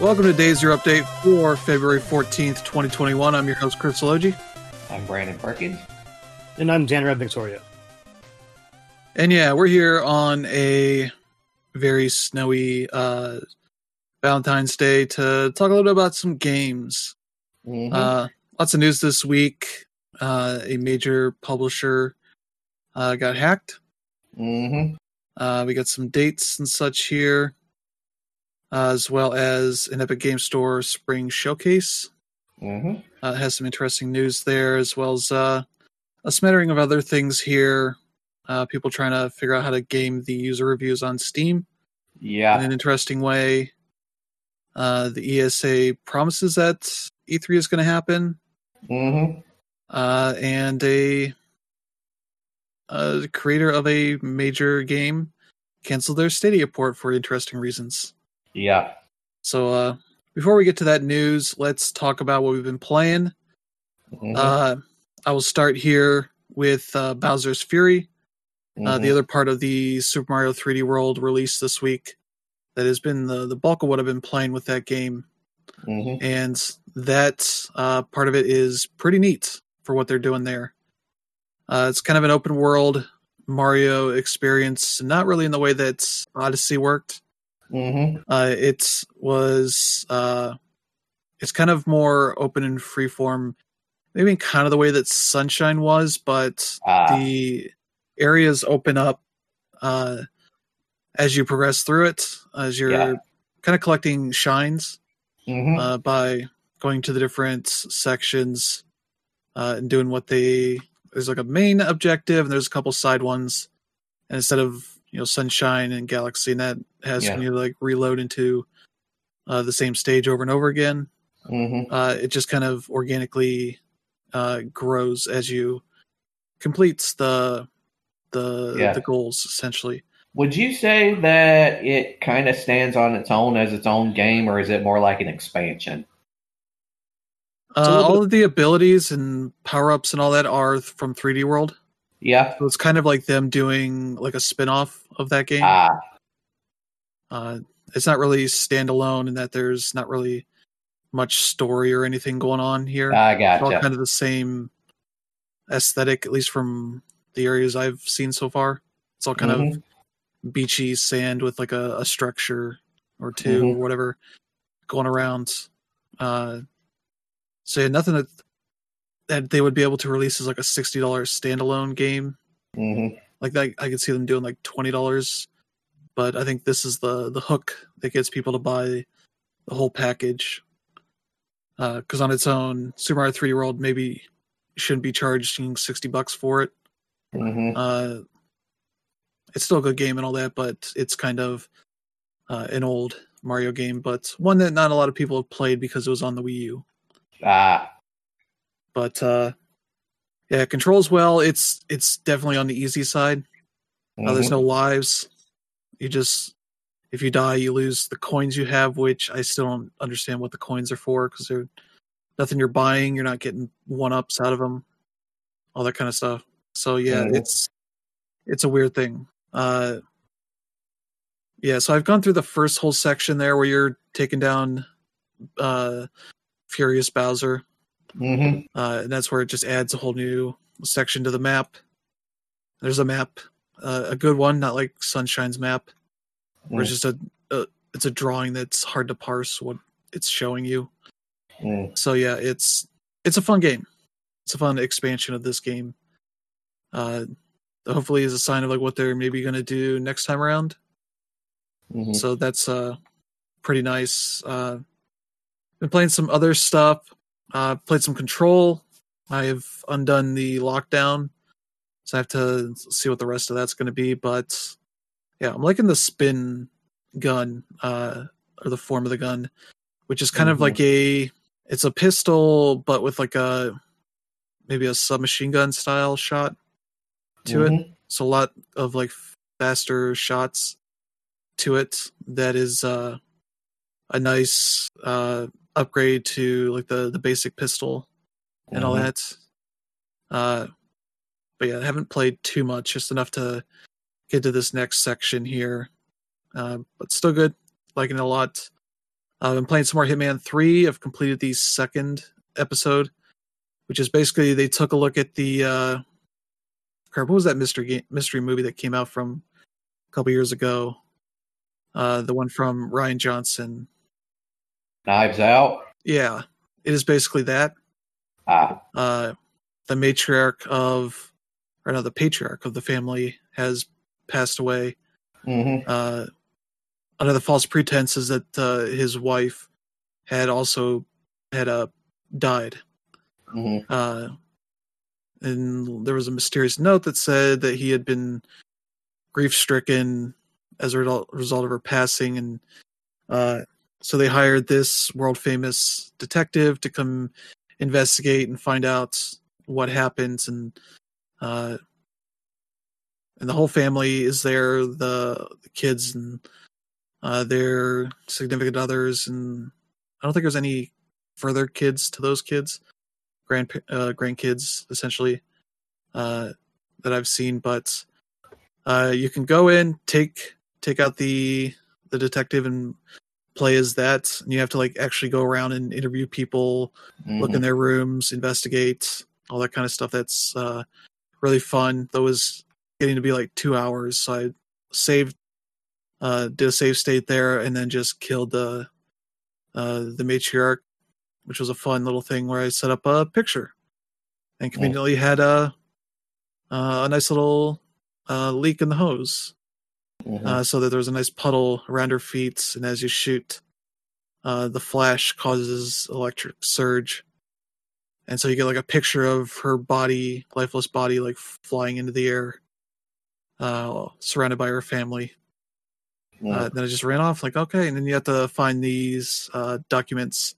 Welcome to Day Zero Update for February 14th, 2021. I'm your host, Chris Logi. I'm Brandon Perkins. And I'm Tanner Victoria. And yeah, we're here on a very snowy uh, Valentine's Day to talk a little bit about some games. Mhm. Uh, lots of news this week. Uh, a major publisher uh, got hacked. Mhm. Uh, we got some dates and such here, as well as an Epic Game Store Spring Showcase. Mhm. Uh, has some interesting news there, as well as uh, a smattering of other things here. Uh, people trying to figure out how to game the user reviews on Steam Yeah. in an interesting way. Uh, the ESA promises that E3 is going to happen, Mhm. uh, and a, a creator of a major game canceled their Stadia port for interesting reasons. Yeah. So, uh, before we get to that news, let's talk about what we've been playing. Mhm. Uh, I will start here with uh, Bowser's Fury, uh, the Mhm. other part of the Super Mario 3D World release this week. That has been the, the bulk of what I've been playing with that game. Mhm. And that uh, part of it is pretty neat for what they're doing there. Uh, it's kind of an open world Mario experience, not really in the way that Odyssey worked. Mhm. Uh, it was uh, it's kind of more open and free form, maybe kind of the way that Sunshine was, but Ah. the areas open up uh, as you progress through it, as you're Yeah. kind of collecting shines Mhm. uh, by going to the different sections uh, and doing what they. There's like a main objective, and there's a couple side ones. And instead of you know Sunshine and Galaxy, and that has Yeah. when you like reload into uh, the same stage over and over again. Mhm. Uh, it just kind of organically uh, grows as you completes the the Yeah. the goals essentially. Would you say that it kind of stands on its own as its own game, or is it more like an expansion? Uh, all bit- of the abilities and power ups and all that are from 3D World. Yeah. So it's kind of like them doing like a spin off of that game. Ah. Uh, it's not really standalone in that there's not really much story or anything going on here. I it's all gotcha. kind of the same aesthetic, at least from the areas I've seen so far. It's all kind Mhm. of beachy sand with like a, a structure or 2 Mhm. or whatever going around. Uh, so yeah, nothing that that they would be able to release as like a sixty dollars standalone game. Mhm. Like that, I could see them doing like twenty dollars, but I think this is the the hook that gets people to buy the whole package. Because on its own, Super Mario 3D World maybe shouldn't be charging sixty bucks for it. Mhm. Uh, it's still a good game and all that, but it's kind of uh, an old Mario game, but one that not a lot of people have played because it was on the Wii U. Ah. But uh, yeah, it controls well. It's it's definitely on the easy side. Uh, there's no lives. You just if you die, you lose the coins you have, which I still don't understand what the coins are for because they're nothing you're buying. You're not getting one ups out of them, all that kind of stuff. So yeah, Mhm. it's it's a weird thing. Uh, yeah, so I've gone through the first whole section there where you're taking down uh, Furious Bowser, Mhm. uh, and that's where it just adds a whole new section to the map. There's a map, uh, a good one, not like Sunshine's map, where it's just a, a it's a drawing that's hard to parse what it's showing you. Mm. So yeah, it's it's a fun game. It's a fun expansion of this game. Uh, hopefully, is a sign of like what they're maybe going to do next time around. Mhm. So that's uh pretty nice. Uh, been playing some other stuff. Uh, played some Control. I have undone the lockdown, so I have to see what the rest of that's going to be. But yeah, I'm liking the spin gun, uh, or the form of the gun, which is kind of Mhm. like a it's a pistol, but with like a maybe a submachine gun style shot to it Mhm. so a lot of like faster shots to it that is uh a nice uh upgrade to like the the basic pistol and all Mhm. that uh but yeah i haven't played too much just enough to get to this next section here uh but still good liking it a lot I've been playing some more Hitman 3. I've completed the second episode, which is basically they took a look at the uh what was that mystery game, mystery movie that came out from a couple years ago? Uh the one from Rian Johnson. Knives Out. Yeah. It is basically that. Ah, Uh the matriarch of or no, the patriarch of the family has passed away. hmm uh, under the false pretenses that uh, his wife had also had uh, died. hmm Uh, and there was a mysterious note that said that he had been grief stricken as a result, result of her passing, and uh, so they hired this world famous detective to come investigate and find out what happens. And uh, and the whole family is there the, the kids and uh, their significant others. And i don't think there's any further kids to those kids grand uh, grandkids essentially uh, that i've seen. But uh, you can go in take take out the the detective and play as that and you have to like actually go around and interview people look in their rooms, investigate all that kind of stuff. That's uh, really fun. That was getting to be like two hours, so I saved, uh, did a save state there, and then just killed the uh, the matriarch, which was a fun little thing where I set up a picture, and conveniently had a uh, a nice little uh, leak in the hose Mhm. uh, so that there's a nice puddle around her feet, and as you shoot, uh, the flash causes electric surge, and so you get like a picture of her body, lifeless body, like flying into the air, uh, surrounded by her family. Mhm. Uh, then I just ran off, like okay, and then you have to find these uh, documents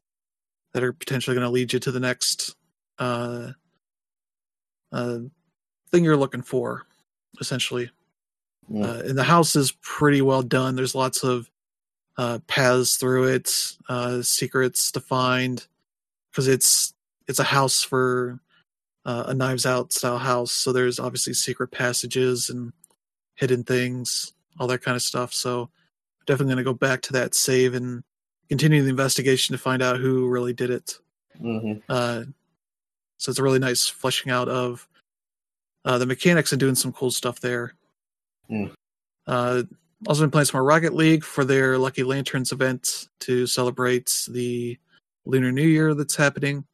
that are potentially going to lead you to the next uh, uh, thing you're looking for, essentially. Uh, and the house is pretty well done. There's lots of uh, paths through it, uh, secrets to find, because it's it's a house for uh, a Knives Out style house. So there's obviously secret passages and hidden things, all that kind of stuff. So definitely going to go back to that save and continue the investigation to find out who really did it. Mhm. Uh, so it's a really nice fleshing out of uh, the mechanics and doing some cool stuff there. Mm. Uh, also been playing some more Rocket League for their Lucky Lanterns event to celebrate the Lunar New Year that's happening.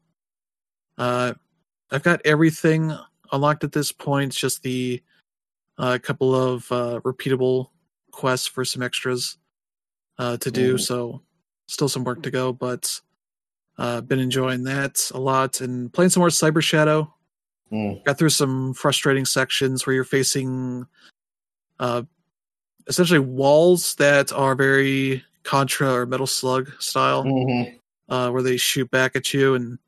Uh, I've got everything unlocked at this point. It's just the uh, couple of uh, repeatable quests for some extras uh, to do. Mhm. So still some work to go, but uh, been enjoying that a lot and playing some more Cyber Shadow. Mm. Got through some frustrating sections where you're facing uh, essentially walls that are very Contra or Metal Slug style, Mhm. uh, where they shoot back at you, and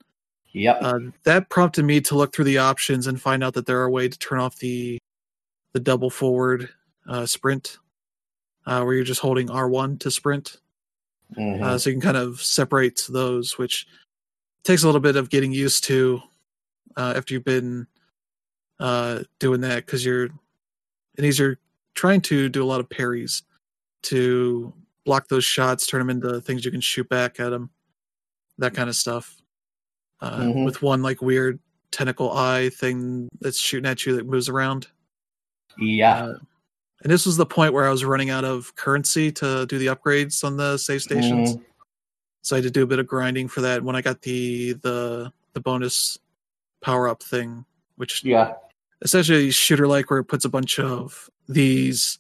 Yep. uh, that prompted me to look through the options and find out that there are a way to turn off the the double forward uh, sprint, uh, where you're just holding R1 to sprint. Mhm. uh, so you can kind of separate those, which takes a little bit of getting used to uh, after you've been uh, doing that because you're and these are trying to do a lot of parries to block those shots, turn them into things you can shoot back at them, that kind of stuff. Uh, Mhm. With one like weird tentacle eye thing that's shooting at you that moves around. yeah. Uh, and this was the point where I was running out of currency to do the upgrades on the save stations Mhm. so I had to do a bit of grinding for that when I got the the the bonus power up thing, which Yeah. Essentially shooter like where it puts a bunch of these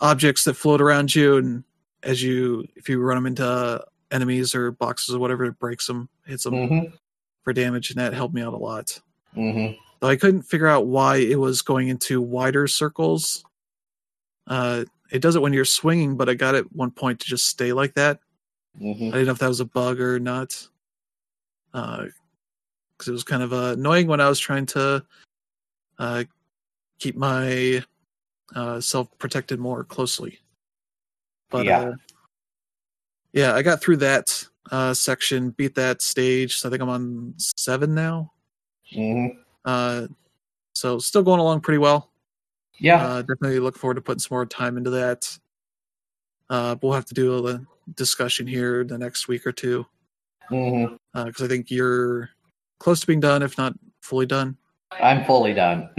objects that float around you, and as you if you run them into enemies or boxes or whatever, it breaks them, hits them Mhm. for damage, and that helped me out a lot. Mhm. Though I couldn't figure out why it was going into wider circles. Uh, it does it when you're swinging, but I got at one point to just stay like that. I Mhm. didn't know if that was a bug or not. Because it was kind of uh, annoying when I was trying to uh, keep my uh, self protected more closely. But Yeah. uh, yeah, I got through that uh, section, beat that stage. So I think I'm on seven now. Mhm. Uh, so still going along pretty well. Yeah. Uh, definitely look forward to putting some more time into that. Uh, we'll have to do a discussion here the next week or two because I think you're close to being done, if not fully done. I'm fully done.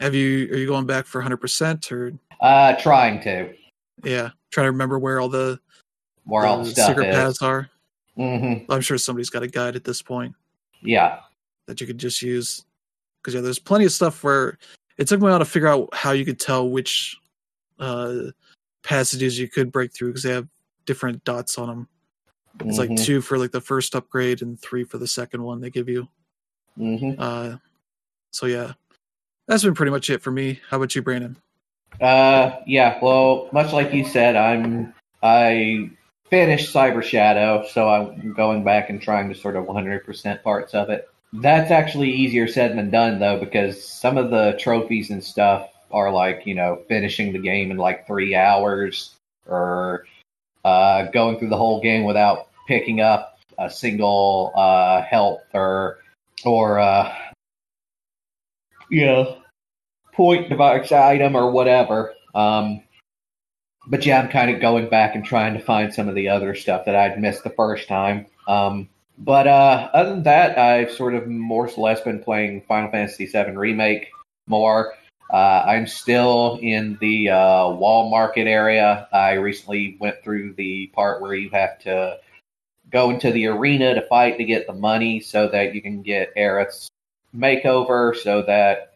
Have you? Are you going back for 100 percent or? uh, trying to. Yeah, trying to remember where all the, Where all the stuff secret is. paths are. hmm I'm sure somebody's got a guide at this point Yeah. that you could just use. Because yeah, there's plenty of stuff where it took me a while to figure out how you could tell which uh, passages you could break through because they have different dots on them. It's like Mhm. two for like the first upgrade and three for the second one they give you. Mhm. Uh, so yeah, that's been pretty much it for me. How about you, Brandon? Uh, yeah. Well, much like you said, I'm I finished Cyber Shadow, so I'm going back and trying to sort of 100% parts of it. That's actually easier said than done, though, because some of the trophies and stuff are like you know finishing the game in like three hours, or uh, going through the whole game without picking up a single uh, health or or uh, you know point device item or whatever. Um, but yeah, I'm kind of going back and trying to find some of the other stuff that I'd missed the first time. Um, but uh, other than that, I've sort of more or less been playing Final Fantasy VII Remake more. Uh, I'm still in the uh, wall market area. I recently went through the part where you have to go into the arena to fight to get the money so that you can get Aerith's makeover so that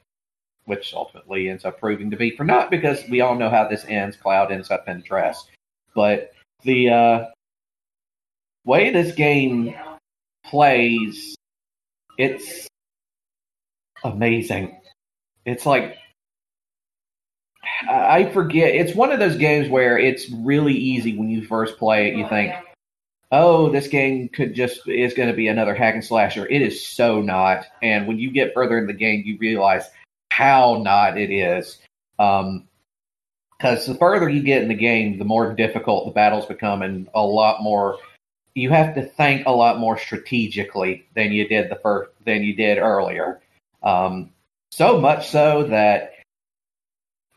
which ultimately ends up proving to be for not because we all know how this ends. Cloud ends up in dress, but the uh, way this game plays, it's amazing. It's like I I forget. It's one of those games where it's really easy when you first play it. You think, "Oh, this game could just is going to be another hack and slasher." It is so not. And when you get further in the game, you realize how not it is. Um, because the further you get in the game, the more difficult the battles become, and a lot more. You have to think a lot more strategically than you did the first than you did earlier. Um, so much so that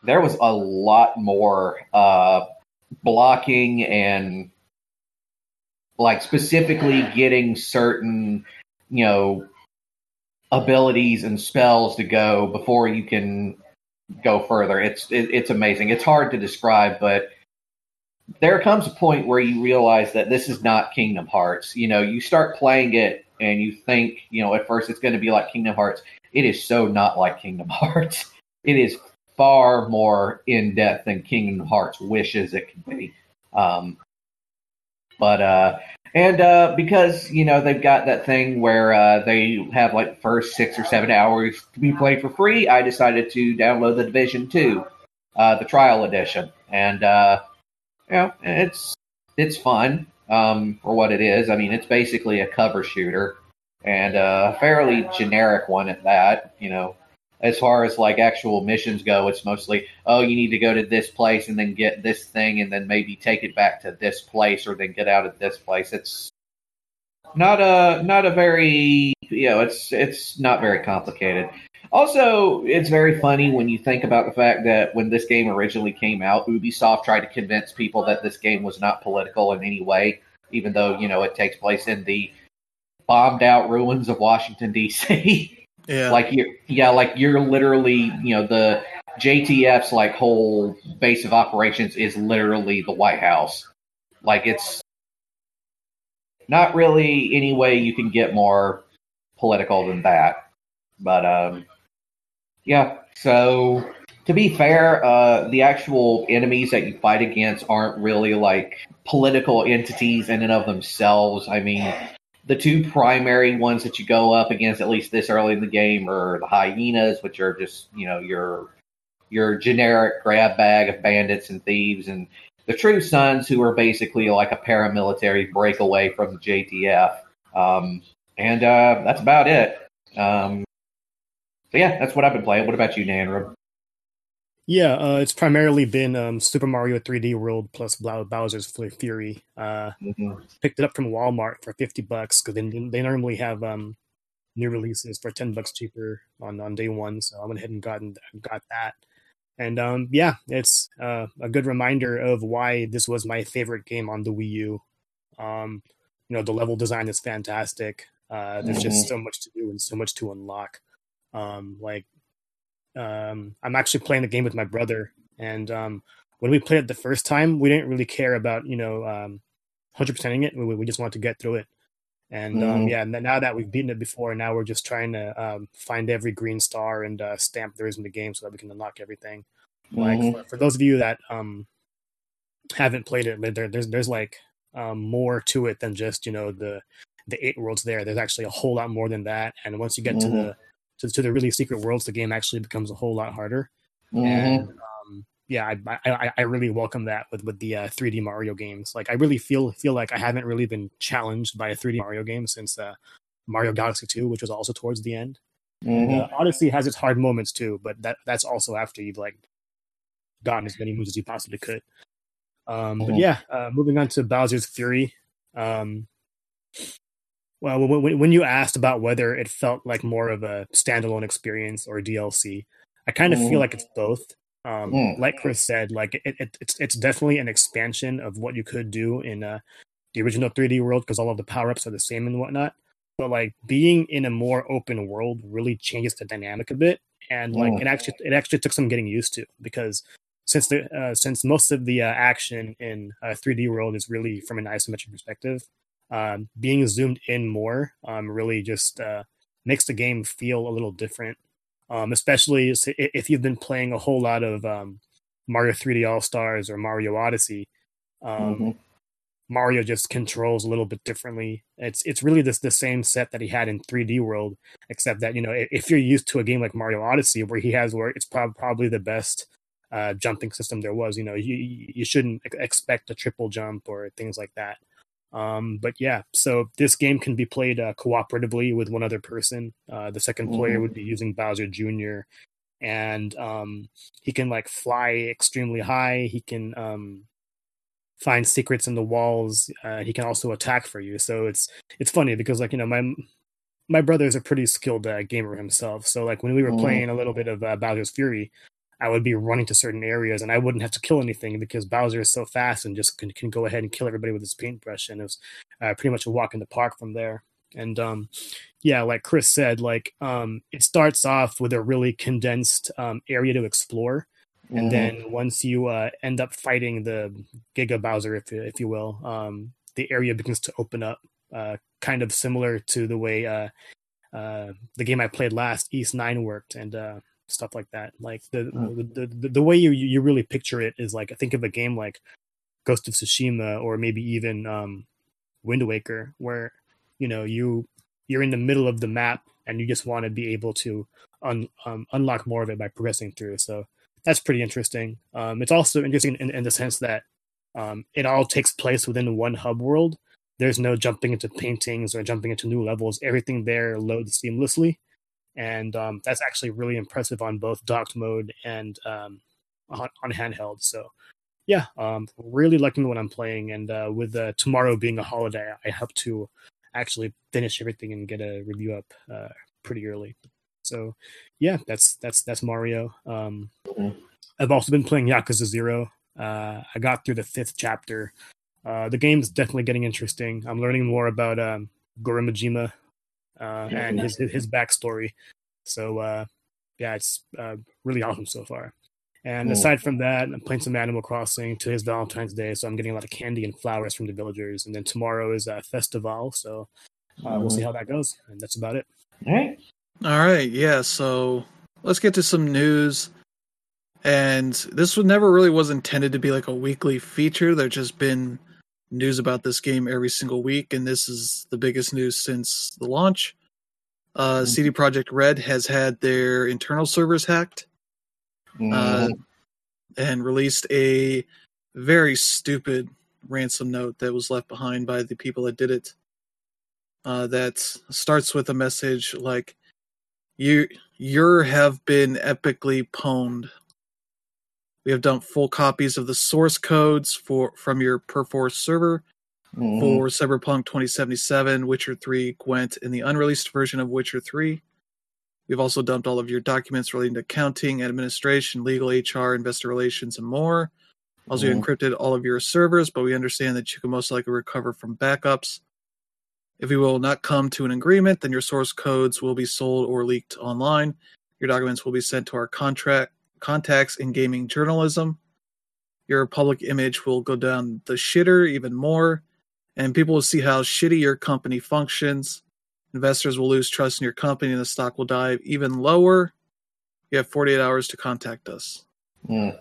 there was a lot more uh, blocking and like specifically getting certain, you know, abilities and spells to go before you can go further. It's it, it's amazing. It's hard to describe, but there comes a point where you realize that this is not Kingdom Hearts. You know, you start playing it and you think, you know, at first it's going to be like Kingdom Hearts. It is so not like Kingdom Hearts. It is far more in depth than Kingdom Hearts wishes it could be. Um, but uh, and uh, because you know they've got that thing where uh, they have like first six or seven hours to be played for free, I decided to download the Division Two, uh, the trial edition, and uh, you know it's it's fun um, for what it is. I mean, it's basically a cover shooter and a fairly generic one at that. You know, as far as like actual missions go, it's mostly oh you need to go to this place and then get this thing and then maybe take it back to this place or then get out of this place. It's not a not a very you know it's it's not very complicated. Also, it's very funny when you think about the fact that when this game originally came out, Ubisoft tried to convince people that this game was not political in any way, even though you know it takes place in the bombed out ruins of Washington D.C. Yeah, like you yeah like you're literally you know the jtf's like whole base of operations is literally the white house. Like it's not really any way you can get more political than that. But um yeah so to be fair uh the actual enemies that you fight against aren't really like political entities in and of themselves. I mean the two primary ones that you go up against, at least this early in the game, are the hyenas, which are just you know your your generic grab bag of bandits and thieves, and the True Sons, who are basically like a paramilitary breakaway from the JTF. Um, and uh, that's about it. Um, so yeah, that's what I've been playing. What about you, Nanra? Yeah, uh, it's primarily been um, Super Mario 3D World plus Bowser's Fury. Uh, Mhm. picked it up from Walmart for 50 bucks because they, they normally have um, new releases for 10 bucks cheaper on, on day one. So I went ahead and gotten, got that. And um, yeah, it's uh, a good reminder of why this was my favorite game on the Wii U. Um, you know, the level design is fantastic. Uh, there's mm-hmm. just so much to do and so much to unlock. Um, like, um, I'm actually playing the game with my brother, and um, when we played it the first time, we didn't really care about you know um, 100%ing it. We, we just wanted to get through it. And um, mm-hmm. yeah, now that we've beaten it before, now we're just trying to um, find every green star and uh, stamp there is in the game so that we can unlock everything. Mm-hmm. Like for, for, those of you that um, haven't played it, there, there's there's like um, more to it than just you know the the eight worlds there. There's actually a whole lot more than that. And once you get mm-hmm. to the to, to, the really secret worlds, the game actually becomes a whole lot harder. Mm-hmm. And yeah, I, I, I really welcome that with with the uh, 3D Mario games. Like I really feel feel like I haven't really been challenged by a 3D Mario game since uh, Mario Galaxy 2, which was also towards the end. Mm-hmm. Uh, Odyssey has its hard moments too, but that that's also after you've like gotten as many moves as you possibly could. Um, mm-hmm. But yeah, uh, moving on to Bowser's Fury. Um, well, when, when you asked about whether it felt like more of a standalone experience or DLC, I kind of feel mm-hmm. like it's both. Um, mm. Like Chris said, like it, it, it's it's definitely an expansion of what you could do in uh, the original 3D world because all of the power ups are the same and whatnot. But like being in a more open world really changes the dynamic a bit, and like mm. it actually it actually took some getting used to because since the uh, since most of the uh, action in a 3D world is really from an isometric perspective, um, being zoomed in more um, really just uh, makes the game feel a little different um, especially if you've been playing a whole lot of um, Mario 3D All Stars or Mario Odyssey. Um, mm-hmm. Mario just controls a little bit differently. It's it's really this the same set that he had in 3D World, except that you know if you're used to a game like Mario Odyssey, where he has where it's prob- probably the best uh, jumping system there was, you know you you shouldn't expect a triple jump or things like that. Um, but yeah, so this game can be played uh, cooperatively with one other person. Uh, the 2nd mm-hmm. player would be using Bowser Jr. And um, he can like fly extremely high. He can um, find secrets in the walls. Uh, he can also attack for you. So it's it's funny because like you know my my brother is a pretty skilled uh, gamer himself. So like when we were mm-hmm. playing a little bit of uh, Bowser's Fury, I would be running to certain areas and I wouldn't have to kill anything because Bowser is so fast and just can, can go ahead and kill everybody with his paintbrush. And it was uh, pretty much a walk in the park from there. And um, yeah, like Chris said, like um, it starts off with a really condensed um, area to explore. Mm-hmm. And then once you uh, end up fighting the Giga Bowser, if, if you will, um, the area begins to open up, uh, kind of similar to the way uh, uh, the game I played last, Ys 9, worked. And uh, stuff like that. Like the, mm. the, the, the way you you really picture it is like I think of a game like Ghost of Tsushima or maybe even um, Wind Waker, where you know you you're in the middle of the map and you just want to be able to un, um, unlock more of it by progressing through. So that's pretty interesting. Um, it's also interesting in, in the sense that um, it all takes place within one hub world. There's no jumping into paintings or jumping into new levels. Everything there loads seamlessly and um, that's actually really impressive on both docked mode and um, on, on, handheld. So, yeah, um, really liking what I'm playing, and uh, with uh, tomorrow being a holiday, I hope to actually finish everything and get a review up uh, pretty early. So, yeah, that's that's that's Mario. Um, mm-hmm. I've also been playing Yakuza Zero. Uh, I got through the fifth chapter. Uh, the game's definitely getting interesting. I'm learning more about um, Goro Majima, uh, and his his backstory. So uh, yeah, it's uh, really awesome so far. And aside from that, I'm playing some Animal Crossing. Today's Valentine's Day, so I'm getting a lot of candy and flowers from the villagers. And then tomorrow is a festival, so uh, we'll see how that goes. And that's about it. All right. All right. Yeah. So let's get to some news. And this one never really was intended to be like a weekly feature. There's just been news about this game every single week, and this is the biggest news since the launch. Uh, mm-hmm. CD Projekt Red has had their internal servers hacked, mm-hmm. uh, and released a very stupid ransom note that was left behind by the people that did it. Uh, that starts with a message like, "You, you have been epically pwned. We have dumped full copies of the source codes for from your Perforce server mm-hmm. for Cyberpunk 2077, Witcher 3, Gwent, and the unreleased version of Witcher 3. We've also dumped all of your documents relating to accounting, administration, legal, HR, investor relations, and more. Also, Mhm. encrypted all of your servers, but we understand that you can most likely recover from backups. If we will not come to an agreement, then your source codes will be sold or leaked online. Your documents will be sent to our contract contacts in gaming journalism. Your public image will go down the shitter even more, and people will see how shitty your company functions. Investors will lose trust in your company, and the stock will dive even lower. You have 48 hours to contact us. Mm.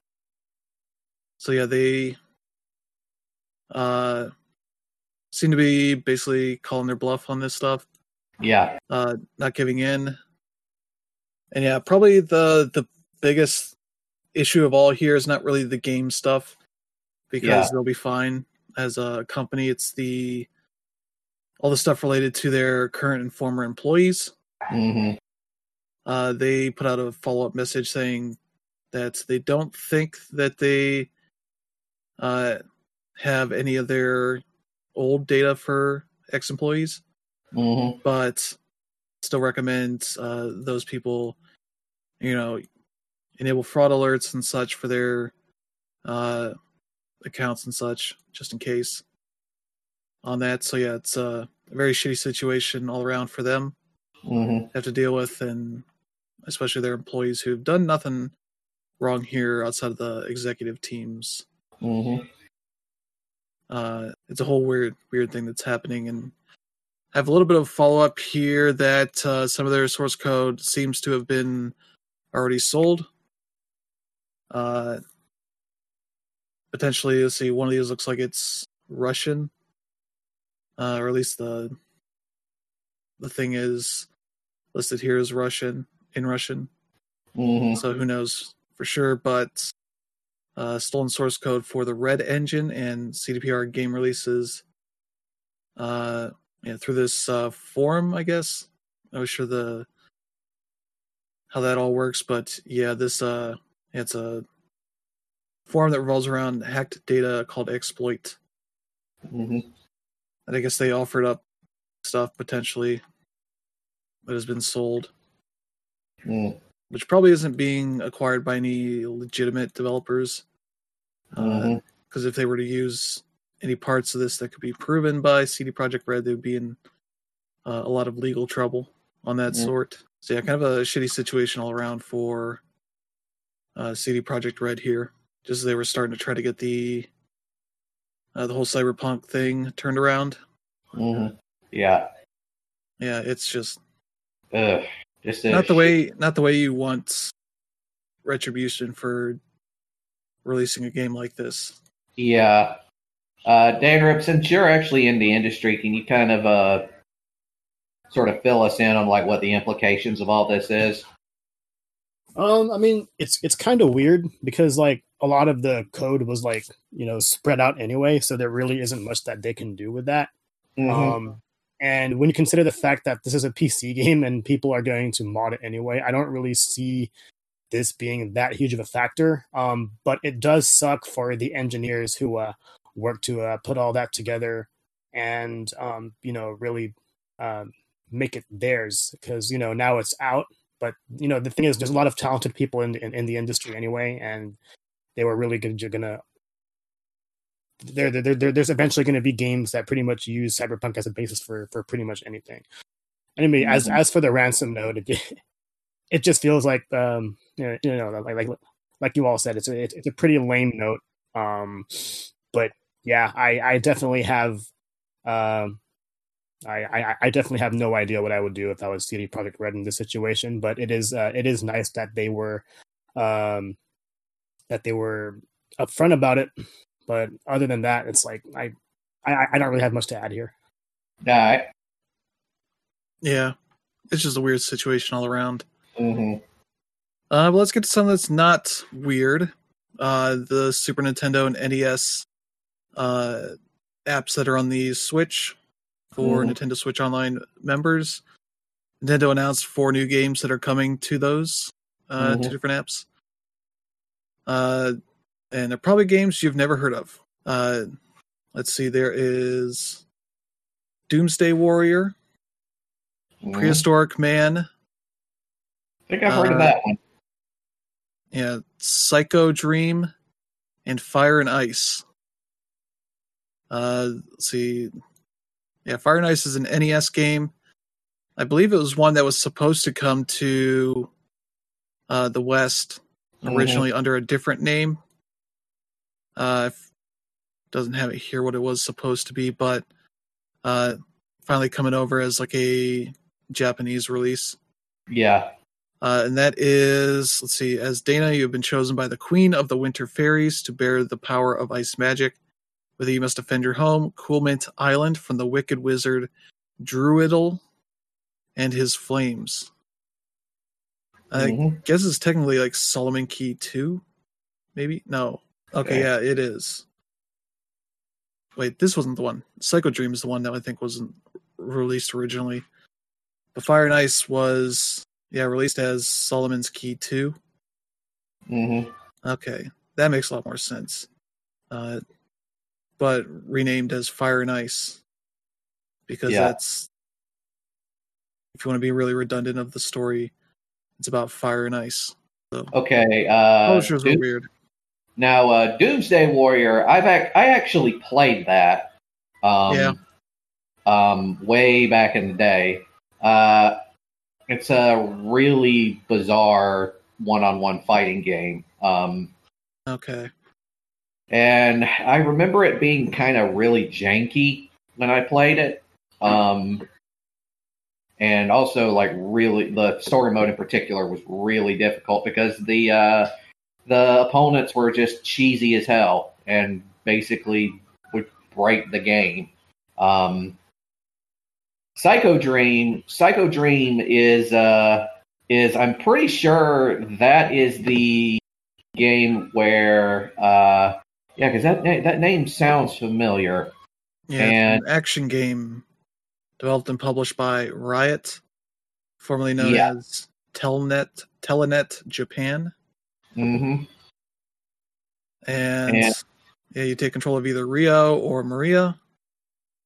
So yeah, they uh seem to be basically calling their bluff on this stuff, Yeah. uh not giving in. And yeah, probably the the biggest issue of all here is not really the game stuff because Yeah. they'll be fine as a company. It's the all the stuff related to their current and former employees. hmm uh, they put out a follow up message saying that they don't think that they uh, have any of their old data for ex employees, hmm but still recommend uh, those people, you know, enable fraud alerts and such for their uh, accounts and such, just in case on that. So, yeah, it's a very shitty situation all around for them hmm have to deal with, and especially their employees who've done nothing wrong here outside of the executive teams. hmm Uh, it's a whole weird, weird thing that's happening, and I have a little bit of follow up here that uh, some of their source code seems to have been already sold. Uh, potentially, let's see, one of these looks like it's Russian, uh, or at least the the thing is listed here as Russian in Russian. hmm So who knows for sure? But uh, stolen source code for the Red Engine and CDPR game releases. Uh, yeah, through this uh, forum, I guess. I'm not sure the how that all works, but yeah, this uh, it's a forum that revolves around hacked data called exploit. hmm And I guess they offered up stuff potentially that has been sold. mm which probably isn't being acquired by any legitimate developers. Because if they were to use any parts of this that could be proven by CD Projekt Red, they would be in uh, a lot of legal trouble on that Yeah. sort. So yeah, kind of a shitty situation all around for uh, CD Projekt Red here. Just as they were starting to try to get the uh, the whole cyberpunk thing turned around. hmm Yeah. Yeah, it's just Ugh. Just a not the shit- way not the way you want retribution for releasing a game like this. Yeah. Uh, Dan Rip, since you're actually in the industry, can you kind of uh, sort of fill us in on like what the implications of all this is? Um, I mean, it's it's kind of weird because like a lot of the code was like you know spread out anyway, so there really isn't much that they can do with that. Mhm. Um, and when you consider the fact that this is a PC game and people are going to mod it anyway, I don't really see this being that huge of a factor. Um, but it does suck for the engineers who uh, work to uh, put all that together and um, you know really um, make it theirs because you know now it's out. But you know the thing is, there's a lot of talented people in in, in the industry anyway, and they were really good, gonna there, there, there, there's eventually going to be games that pretty much use cyberpunk as a basis for for pretty much anything. Anyway, as Mhm. as for the ransom note, it, it just feels like um you know, like like like you all said, it's a it's it's a pretty lame note. Um, but yeah, I I definitely have um. I, I, I definitely have no idea what I would do if I was CD Projekt Red in this situation, but it is uh, it is nice that they were um, that they were upfront about it. But other than that, it's like I, I I don't really have much to add here. All right. Yeah, it's just a weird situation all around. hmm Uh, but let's get to something that's not weird. Uh, the Super Nintendo and NES uh, apps that are on the Switch for Mhm. Nintendo Switch Online members. Nintendo announced four new games that are coming to those uh, Mhm. two different apps. Uh, and they're probably games you've never heard of. Uh, let's see, there is Doomsday Warrior, Mm-hmm. Prehistoric Man, I think I've heard Uh, of that one. Yeah, Psycho Dream and Fire and Ice. Uh, let's see. Yeah, Fire and Ice is an NES game. I believe it was one that was supposed to come to uh, the West Mhm. originally under a different name. Uh, if- doesn't have it here what it was supposed to be, but uh, finally coming over as like a Japanese release. Yeah. Uh, and that is, let's see, as Dana, you have been chosen by the Queen of the Winter Fairies to bear the power of ice magic. With it, you must defend your home, Coolmint Island, from the wicked wizard Druidle and his flames. I Mhm. guess it's technically like Solomon Key 2, maybe? No. Okay, Okay. yeah, it is. Wait, this wasn't the one. Psycho Dream is the one that I think wasn't released originally. But Fire and Ice was, yeah, released as Solomon's Key 2. Mhm. Okay, that makes a lot more sense. Uh, but renamed as Fire and Ice because Yeah. that's if you want to be really redundant of the story, it's about fire and ice. Okay. Uh, were Doom- weird. now, uh, Doomsday Warrior. I've ac- I actually played that. Um, Yeah. Um, way back in the day. Uh, it's a really bizarre one-on-one fighting game. Um, Okay, and I remember it being kind of really janky when I played it. Um, and also, like, really, the story mode in particular was really difficult because the uh, the opponents were just cheesy as hell and basically would break the game. Um, Psycho Dream, Psycho Dream is uh, is I'm pretty sure that is the game where uh, yeah, because that na- that name sounds familiar. yeah, And- an action game developed and published by Riot, formerly known Yeah. as Telnet Telenet Japan, hmm and And- yeah, you take control of either Rio or Maria.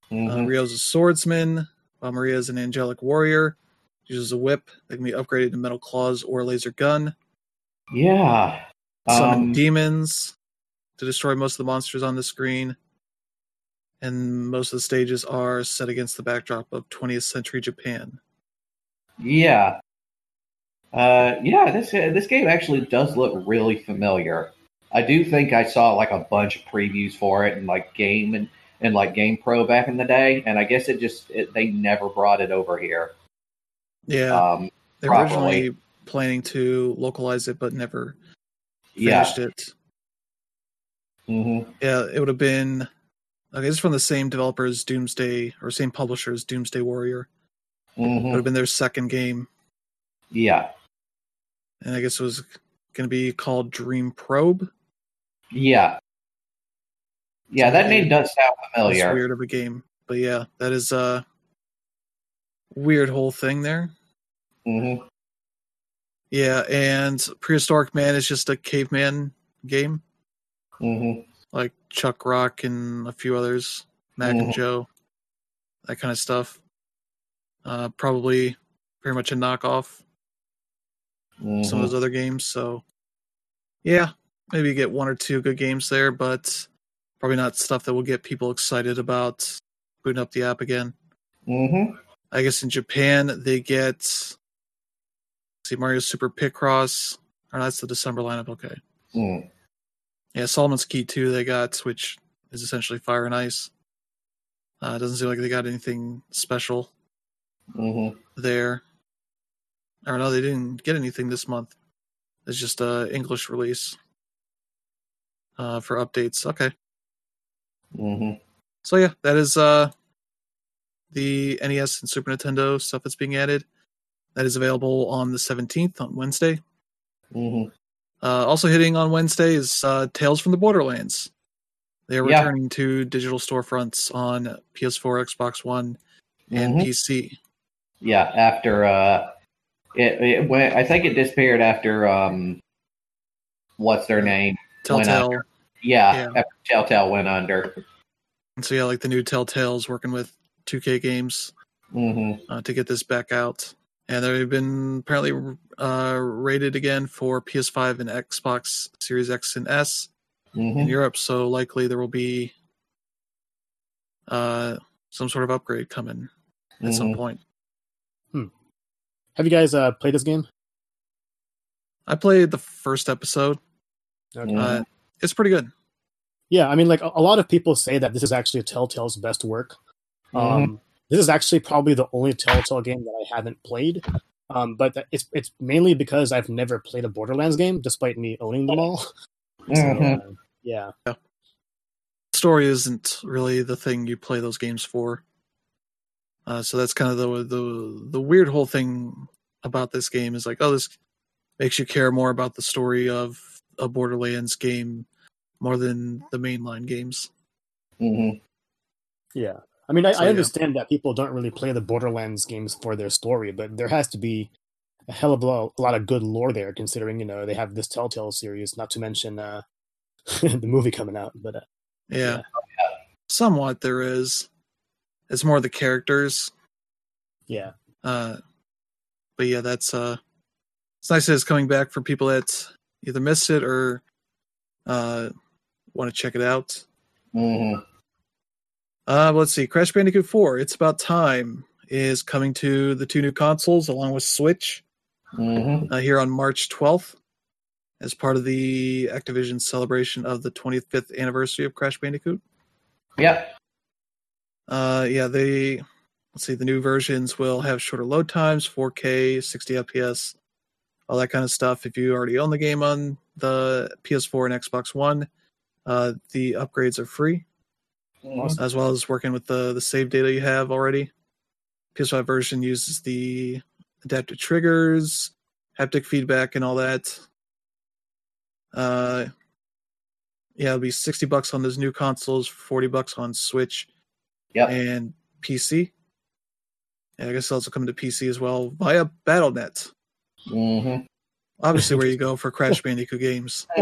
hmm Uh, Rio's a swordsman, while Maria is an angelic warrior. Uses a whip that can be upgraded to metal claws or a laser gun. yeah. Summon Um, demons to destroy most of the monsters on the screen. And most of the stages are set against the backdrop of 20th century Japan. Yeah. Uh, yeah, this this game actually does look really familiar. I do think I saw like a bunch of previews for it and like game and, and like Game Pro back in the day, and I guess it just it, they never brought it over here. Yeah, Um, they were originally planning to localize it, but never yeah. finished it. Hmm Yeah, it would have been. Okay, it's from the same developers, Doomsday, or same publishers, Doomsday Warrior. It would have been their second game. Yeah. and I guess it was going to be called Dream Probe. Yeah. Yeah, that name does sound It's familiar. weird of a game, but yeah, that is a weird whole thing there. hmm Yeah, and Prehistoric Man is just a caveman game, hmm like Chuck Rock and a few others, Mac and Mhm. Joe, that kind of stuff. Uh, probably pretty much a knockoff hmm some of those other games. So, yeah, maybe you get one or two good games there, but probably not stuff that will get people excited about booting up the app again. hmm I guess in Japan they get see Mario Super Picross. Or that's the December lineup. Okay, mm yeah, Solomon's Key two they got, which is essentially Fire and Ice. Uh, doesn't seem like they got anything special hmm don't know. they didn't get anything this month. It's just a English release uh, for updates. Okay, hmm so yeah, that is uh, the NES and Super Nintendo stuff that's being added. That is available on the seventeenth on Wednesday. hmm Uh, also hitting on Wednesday is uh, Tales from the Borderlands. They are Yeah. returning to digital storefronts on PS4, Xbox One, and Mhm. PC. Yeah, after uh, it, it went. I think it disappeared after um, what's their name? Telltale. Yeah, Yeah. after Telltale went under. And so yeah, like the new Telltale's working with 2K games hmm uh, to get this back out. And they've been apparently uh, rated again for PS5 and Xbox Series X and S hmm in Europe. So likely there will be uh, some sort of upgrade coming at some Mhm. point. Have you guys uh, played this game? I played the first episode. Okay. Mhm. Uh, it's pretty good. Yeah, I mean, like a, a lot of people say that this is actually Telltale's best work. Um, This is actually probably the only Telltale game that I haven't played. Um, but it's it's mainly because I've never played a Borderlands game, despite me owning them all. So, Mhm. uh, yeah, Story isn't really the thing you play those games for. Uh, so that's kind of the the the weird whole thing about this game is like, oh, this makes you care more about the story of a Borderlands game more than the mainline games. Mhm. yeah. I mean, I, So, I yeah. understand that people don't really play the Borderlands games for their story, but there has to be a hell of a lot, a lot of good lore there, considering you know they have this Telltale series. Not to mention uh, the movie coming out. But uh, Yeah. Yeah. Somewhat there is. It's more the characters. yeah, Uh but yeah, that's uh it's nice that it's coming back for people that either missed it or uh want to check it out. Mhm. Uh let's see, Crash Bandicoot 4, It's About Time is coming to the two new consoles along with Switch Mhm. uh, here on March 12th as part of the Activision celebration of the 25th anniversary of Crash Bandicoot. Yep. Uh, yeah, they let's see. The new versions will have shorter load times, 4K, 60 FPS, all that kind of stuff. If you already own the game on the PS4 and Xbox One, uh, the upgrades are free, Mhm. as well as working with the the save data you have already. PS5 version uses the adaptive triggers, haptic feedback, and all that. Uh, yeah, it'll be 60 bucks on those new consoles, 40 bucks on Switch yeah, and PC. And I guess it's also coming to PC as well via BattleNet. Mhm. Obviously, where you go for Crash Bandicoot games.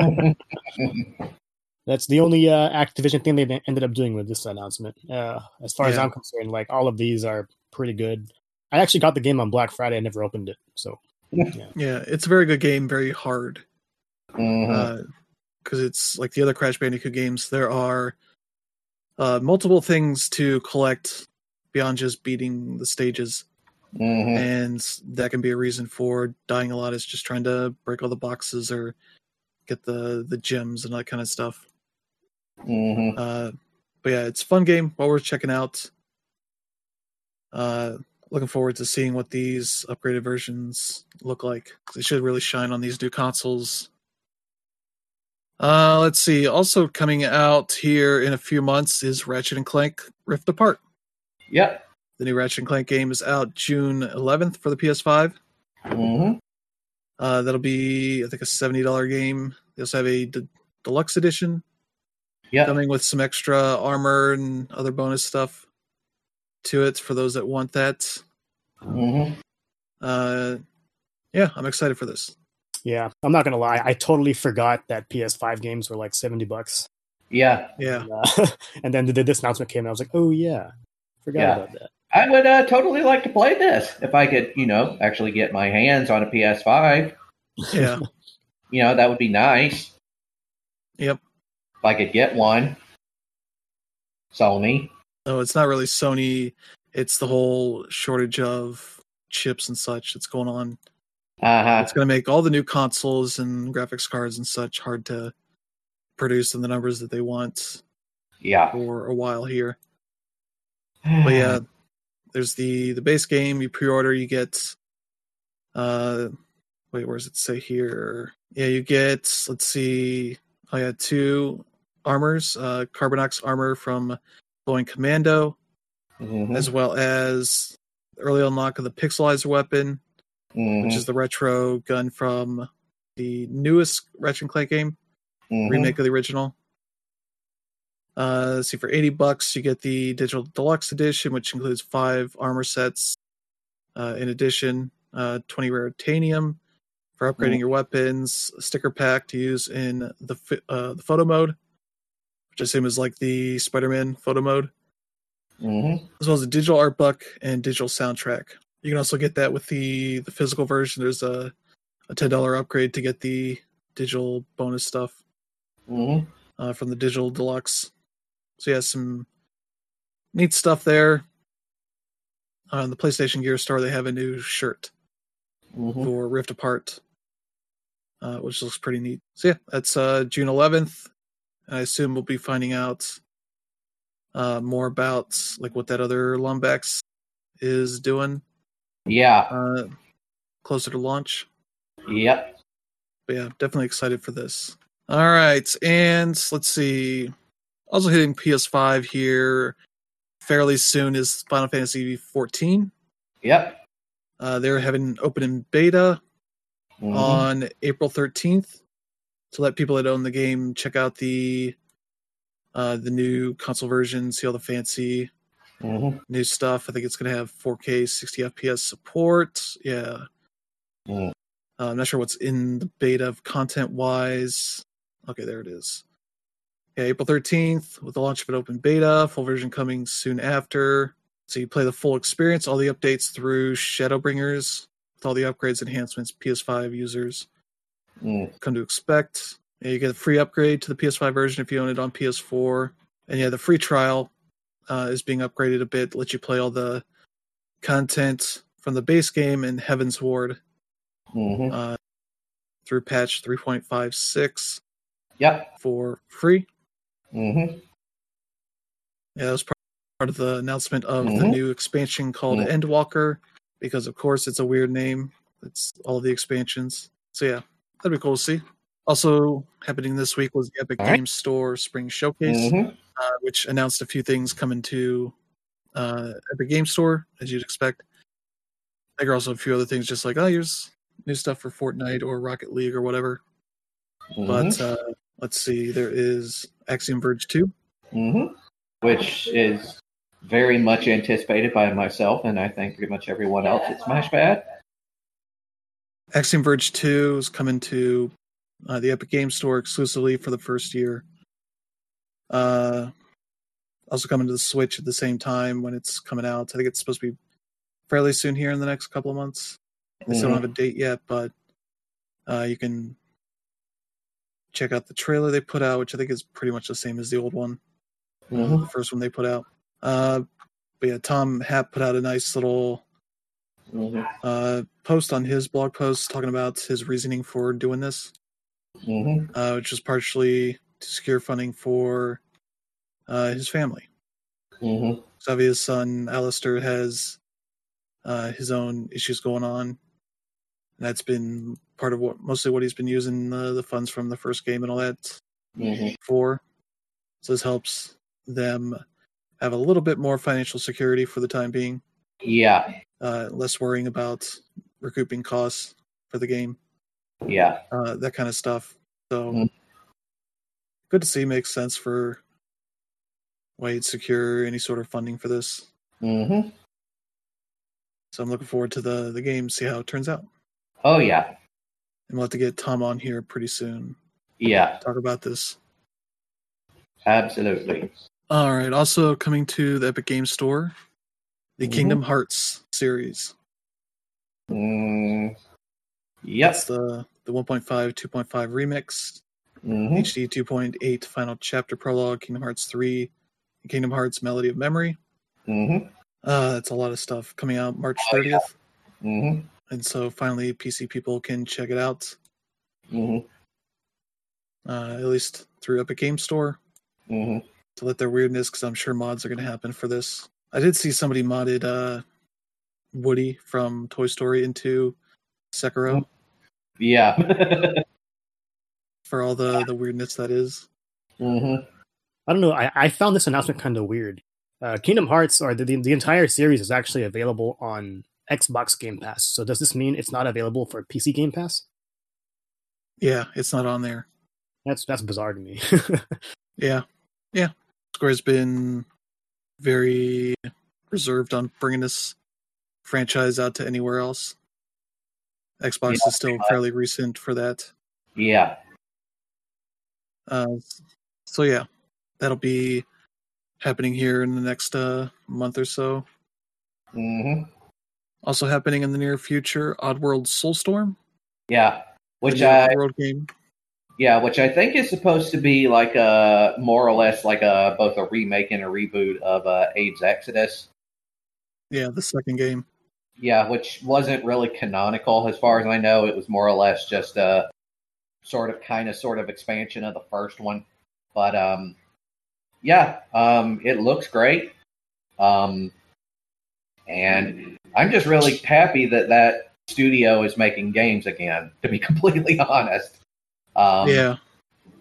that's the only uh, Activision thing they ended up doing with this announcement. Uh, as far as I'm concerned, like all of these are pretty good. I actually got the game on Black Friday. I never opened it, so Yeah, it's a very good game, very hard. Mhm. Because it's like the other Crash Bandicoot games, there are uh, multiple things to collect beyond just beating the stages. Mhm. and that can be a reason for dying a lot is just trying to break all the boxes or get the the gems and that kind of stuff Mhm. uh but yeah it's a fun game well worth checking out uh looking forward to seeing what these upgraded versions look like they should really shine on these new consoles uh let's see also coming out here in a few months is ratchet and clank rift apart Yep. the new ratchet and clank game is out june 11th for the ps5 Mhm. Uh, that'll be, I think, a seventy dollar game. They also have a d- deluxe edition Yep. coming with some extra armor and other bonus stuff to it for those that want that. Mhm. Uh, yeah, I'm excited for this. yeah, I'm not gonna lie. I totally forgot that PS5 games were like seventy bucks. Yeah. Yeah, And, uh, and then the, this announcement came, and I was like, oh yeah, forgot Yeah. about that. I would uh, totally like to play this if I could, you know, actually get my hands on a PS5. yeah, You know, that would be nice yep. I could get one. Sony. No, it's not really Sony. It's the whole shortage of chips and such that's going on. Uh huh. It's going to make all the new consoles and graphics cards and such hard to produce in the numbers that they want Yeah. for a while here. but yeah there's the the base game you pre-order you get uh wait where does it say here yeah you get let's see oh yeah two armors uh carbonox armor from Going Commando Mhm. as well as early unlock of the pixelizer weapon Mhm. which is the retro gun from the newest Ratchet and Clank game Mhm. remake of the original. Uh, see, for 80 bucks, you get the digital deluxe edition, which includes five armor sets. Uh, in addition, uh, 20 rare titanium for upgrading Mhm. your weapons, a sticker pack to use in the uh, the photo mode, which I assume is like the Spider-Man photo mode, Mhm. as well as a digital art book and digital soundtrack. you can also get that with the the physical version. There's a a ten dollar upgrade to get the digital bonus stuff hmm uh, from the digital deluxe. So yeah, some neat stuff there. On the PlayStation Gear Store, they have a new shirt hmm for Rift Apart, uh, which looks pretty neat. So yeah, that's uh, June 11th. I assume we'll be finding out uh, more about like what that other Lombax is doing Yeah. uh, closer to launch. Yep. But yeah, definitely excited for this. All right, and let's see. Also hitting PS5 here fairly soon is Final Fantasy 14. Yep. Uh, they're having open in beta Mhm. on April 13th to let people that own the game check out the uh, the new console version, see all the fancy Mhm. new stuff. I think it's going to have 4K 60 FPS support. Yeah. Mm. Uh, I'm not sure what's in the beta content wise. Okay, there it is. Yeah, April 13th with the launch of an open beta, full version coming soon after. So you play the full experience, all the updates through Shadowbringers with all the upgrades, enhancements PS5 users Mm. come to expect. Yeah, you get a free upgrade to the PS5 version if you own it on PS4. And yeah, the free trial uh, is being upgraded a bit, let you play all the content from the base game and Heavensward Mhm. uh, through patch 3.56 Yep. for free. hmm Yeah, that was part part of the announcement of the Mhm. new expansion called Mhm. Endwalker, because of course it's a weird name. It's all the expansions. So yeah, that'd be cool to see. Also happening this week was the Epic All right. Games Store Spring Showcase, hmm uh, which announced a few things coming to uh, Epic Games Store, as you'd expect. I think also a few other things, just like oh, here's new stuff for Fortnite or Rocket League or whatever. Mm-hmm. But uh, let's see, there is Axiom Verge 2. hmm Which is very much anticipated by myself and I think pretty much everyone else at Smashpad. Axiom Verge 2 is coming to uh, the Epic Games Store exclusively for the first year. Uh, also coming to the Switch at the same time when it's coming out. I think it's supposed to be fairly soon here in the next couple of months. They still don't have a date yet, but uh, you can check out the trailer they put out, which I think is pretty much the same as the old one, Mhm. the first one they put out. Uh, but yeah, Tom Happ put out a nice little Mhm. uh, post on his blog post talking about his reasoning for doing this, Mhm. uh, which was partially to secure funding for uh, his family. Mhm. Xavier's son, Alistair, has uh, his own issues going on. And That's been part of what mostly what he's been using uh, the funds from the first game and all that Mhm. for. So this helps them have a little bit more financial security for the time being, Yeah. uh, less worrying about recouping costs for the game. Yeah. uh, that kind of stuff. So Mm. good to see. Makes sense for why you'd secure any sort of funding for this. Mm-hmm. So I'm looking forward to the the game, see how it turns out. Oh yeah. And we'll have to get Tom on here pretty soon. Yeah. Talk about this. Absolutely. All right. Also coming to the Epic Game Store, the Mhm. Kingdom Hearts series. Mm. That's the the 1.5 2.5 remix, hmm HD 2.8 final chapter prologue, Kingdom Hearts 3, Kingdom Hearts Melody of Memory. hmm Uh, that's a lot of stuff coming out March Oh, yeah. 30th. hmm and so finally PC people can check it out, hmm uh, at least through Epic Game Store hmm to let their weirdness, because I'm sure mods are going to happen for this. I did see somebody modded uh, Woody from Toy Story into Sekiro Yeah. for all the the weirdness that is. hmm I don't know. I, I found this announcement kind of weird. Uh, Kingdom Hearts or the, the the entire series is actually available on Xbox Game Pass. So does this mean it's not available for PC Game Pass? Yeah, it's not on there. That's that's bizarre to me. Yeah, yeah. Square's been very reserved on bringing this franchise out to anywhere else. Xbox Yeah. is still fairly recent for that. Yeah. Uh, so yeah, that'll be happening here in the next uh, month or so. hmm Also happening in the near future, Oddworld Soulstorm, Yeah, which I world game. Yeah, which I think is supposed to be like a more or less like a both a remake and a reboot of uh, Abe's Exodus. Yeah, the second game. Yeah, which wasn't really canonical as far as I know. It was more or less just a sort of kind of sort of expansion of the first one. But um yeah, um it looks great. Um and I'm just really happy that that studio is making games again to be completely honest. Um yeah,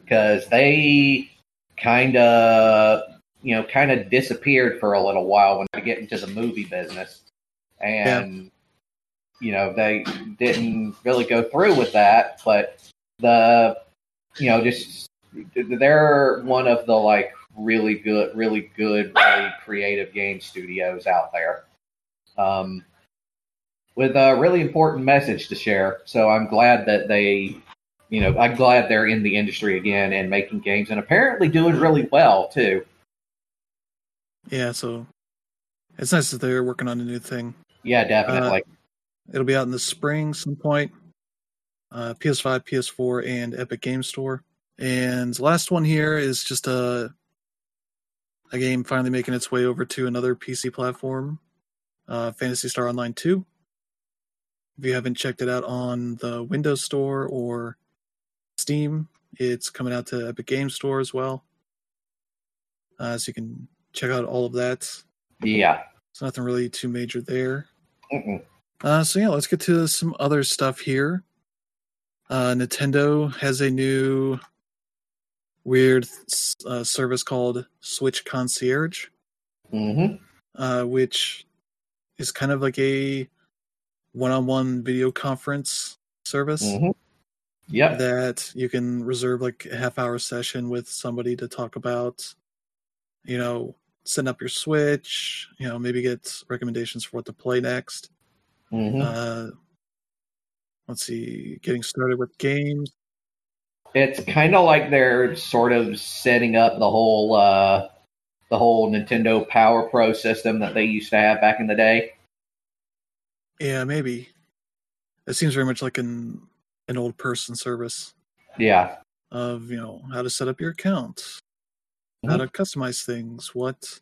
because they kind of you know kind of disappeared for a little while when they get into the movie business. And you know they didn't really go through with that but the you know just they're one of the like really good really good really creative game studios out there. Um with a really important message to share. So i'm glad that they you know, I'm glad they're in the industry again and making games and apparently doing really well too. yeah. So it's nice that they're working on a new thing. Yeah, definitely. It'll be out in the spring some point. Uh, PS5, PS4, and Epic Game Store. And last one here is just a a game finally making its way over to another PC platform, uh, Phantasy Star Online 2. If you haven't checked it out on the Windows Store or Steam, it's coming out to Epic Game Store as well. Uh, so you can check out all of that. yeah. It's nothing really too major there. Uh, so yeah, let's get to some other stuff here. Uh, Nintendo has a new weird uh, service called Switch Concierge, hmm uh, which is kind of like a one-on-one video conference service hmm Yep. that you can reserve like a half-hour session with somebody to talk about, you know, setting up your Switch. You know, maybe get recommendations for what to play next. hmm Uh, let's see, getting started with games. It's kind of like they're sort of setting up the whole uh, the whole Nintendo Power Pro system that they used to have back in the day. Yeah, maybe. It seems very much like an an old person service Yeah. of you know how to set up your account, how to customize things, what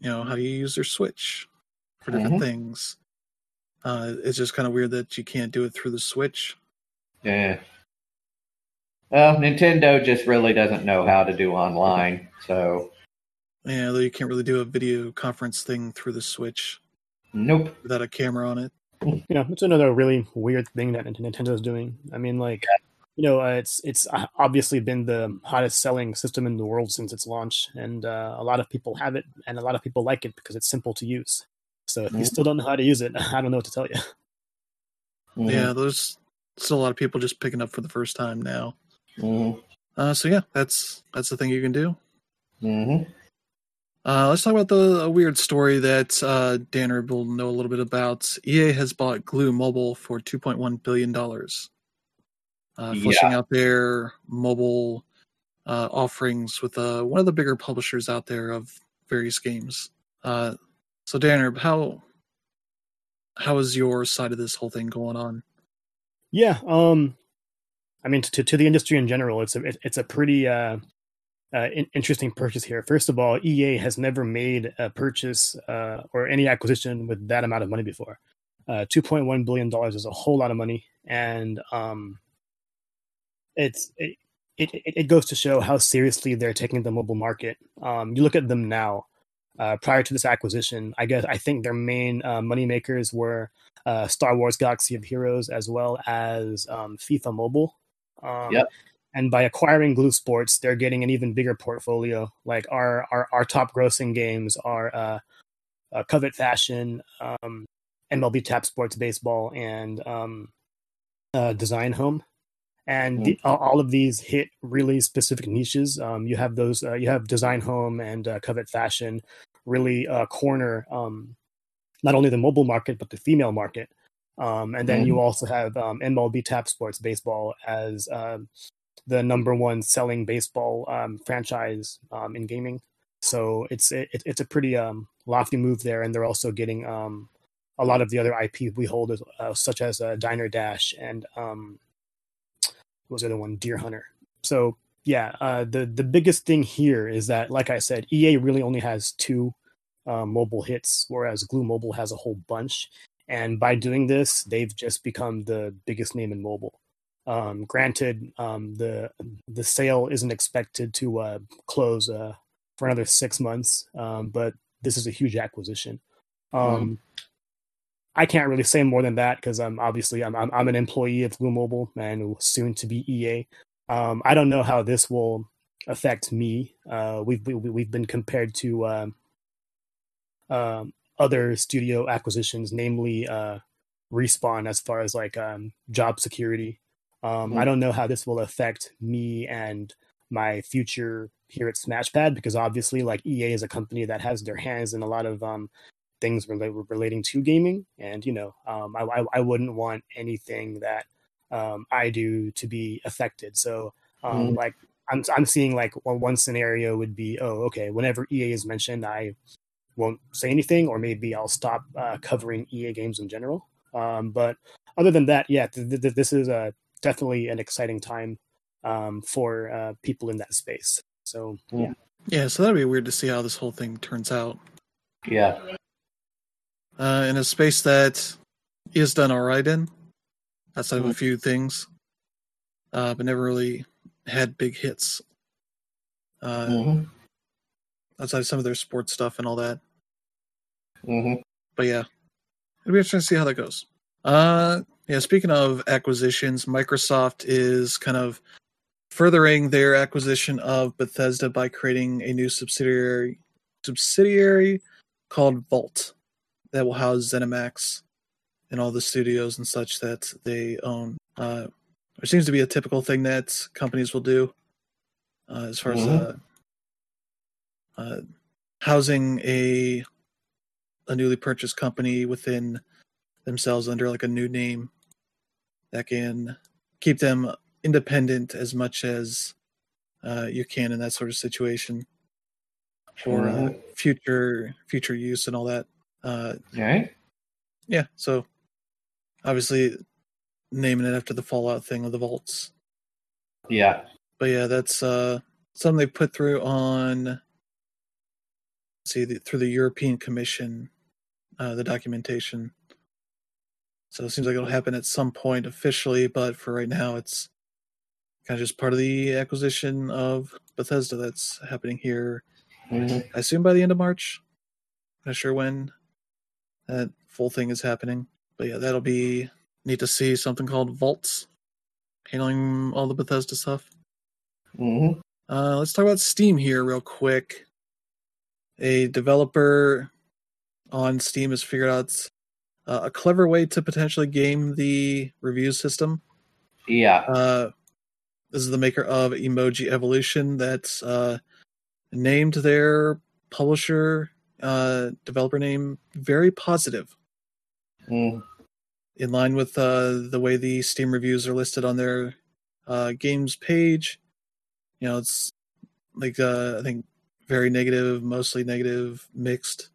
you know, how do you use your Switch for different Mhm. things. Uh, it's just kind of weird that you can't do it through the Switch. Yeah. Well, Nintendo just really doesn't know how to do online, so Yeah, though you can't really do a video conference thing through the Switch nope. without a camera on it. You know, it's another really weird thing that Nintendo's doing. I mean, like, you know, uh, it's it's uh, obviously been the hottest selling system in the world since its launch, and uh, a lot of people have it, and a lot of people like it because it's simple to use. So if you Mhm. still don't know how to use it, I don't know what to tell you. Mhm. Yeah, there's still a lot of people just picking up for the first time now. Mhm. Uh, so yeah, that's that's the thing you can do. Mhm. Uh, let's talk about the a weird story that uh, Danner will know a little bit about. EA has bought Glu Mobile for 2.1 billion dollars, uh, Yeah. fleshing out their mobile uh, offerings with uh, one of the bigger publishers out there of various games. Uh, so Danner, how how is your side of this whole thing going on? Yeah, um, I mean, to to the industry in general, it's a it, it's a pretty uh, uh, in, interesting purchase here. First of all, EA has never made a purchase uh, or any acquisition with that amount of money before. Uh, Two point one billion dollars is a whole lot of money, and um, it's it, it it goes to show how seriously they're taking the mobile market. Um, you look at them now. Uh, prior to this acquisition, I guess I think their main uh, money makers were uh, Star Wars Galaxy of Heroes as well as um, FIFA Mobile. Um, Yep. And by acquiring Glu Sports, they're getting an even bigger portfolio. Like our our, our top grossing games are uh, uh, Covet Fashion, um, MLB Tap Sports Baseball, and um, uh, Design Home. And the, all, of these hit really specific niches. Um, you have those. Uh, you have Design Home and uh, Covet Fashion really uh, corner um, not only the mobile market but the female market. Um, and then you also have um, MLB Tap Sports Baseball as um, the number one selling baseball um, franchise um, in gaming. So it's it, it's a pretty um, lofty move there, and they're also getting um, a lot of the other IP we hold, uh, such as uh, Diner Dash and um, was the other one, Deer Hunter. So yeah, uh, the the biggest thing here is that, like I said, EA really only has two uh, mobile hits, whereas Glu Mobile has a whole bunch. And by doing this, they've just become the biggest name in mobile. Um, granted, um, the the sale isn't expected to uh, close uh, for another six months, um, but this is a huge acquisition. Mm. I can't really say more than that because I'm obviously I'm, I'm, I'm an employee of Glu Mobile and soon to be EA. Um, I don't know how this will affect me. Uh, we've we, we've been compared to um, other studio acquisitions, namely uh, Respawn, as far as like um, job security. Um, mm-hmm. I don't know how this will affect me and my future here at Smashpad because obviously, like EA is a company that has their hands in a lot of um, things rela- relating to gaming, and you know, um, I, I, I wouldn't want anything that um, I do to be affected. So, um, mm. like, I'm I'm seeing like one, one scenario would be, oh, okay, whenever EA is mentioned, I won't say anything, or maybe I'll stop uh, covering EA games in general. Um, but other than that, yeah, th- th- this is a definitely an exciting time um, for uh, people in that space. So mm. yeah, yeah. So that'd be weird to see how this whole thing turns out. Yeah. Uh, in a space that is done all right in, outside mm-hmm. of a few things, uh, but never really had big hits. Uh, mm-hmm. Outside of some of their sports stuff and all that. Mm-hmm. But yeah, it'll be interesting to see how that goes. Uh, yeah. Speaking of acquisitions, Microsoft is kind of furthering their acquisition of Bethesda by creating a new subsidiary subsidiary called Vault that will house ZeniMax and all the studios and such that they own. Uh, there seems to be a typical thing that companies will do uh, as far mm-hmm. as uh, uh, housing a a newly purchased company within themselves under like a new name that can keep them independent as much as uh, you can in that sort of situation for uh, future future use and all that. Uh, right. Yeah. So obviously naming it after the Fallout thing of the vaults. Yeah. But yeah, that's uh, something they put through on. See, the, through the European Commission, uh, the documentation. So it seems like it'll happen at some point officially, but for right now, it's kind of just part of the acquisition of Bethesda that's happening here. Mm-hmm. I assume by the end of March. Not sure when that full thing is happening. But yeah, that'll be neat to see something called Vaults handling all the Bethesda stuff. Mm-hmm. Uh, let's talk about Steam here real quick. A developer on Steam has figured out uh, a clever way to potentially game the review system. Yeah. Uh, this is the maker of Emoji Evolution that's uh, named their publisher uh, developer name very positive. Mm. In line with uh, the way the Steam reviews are listed on their uh, games page, you know, it's like uh, I think very negative, mostly negative, mixed,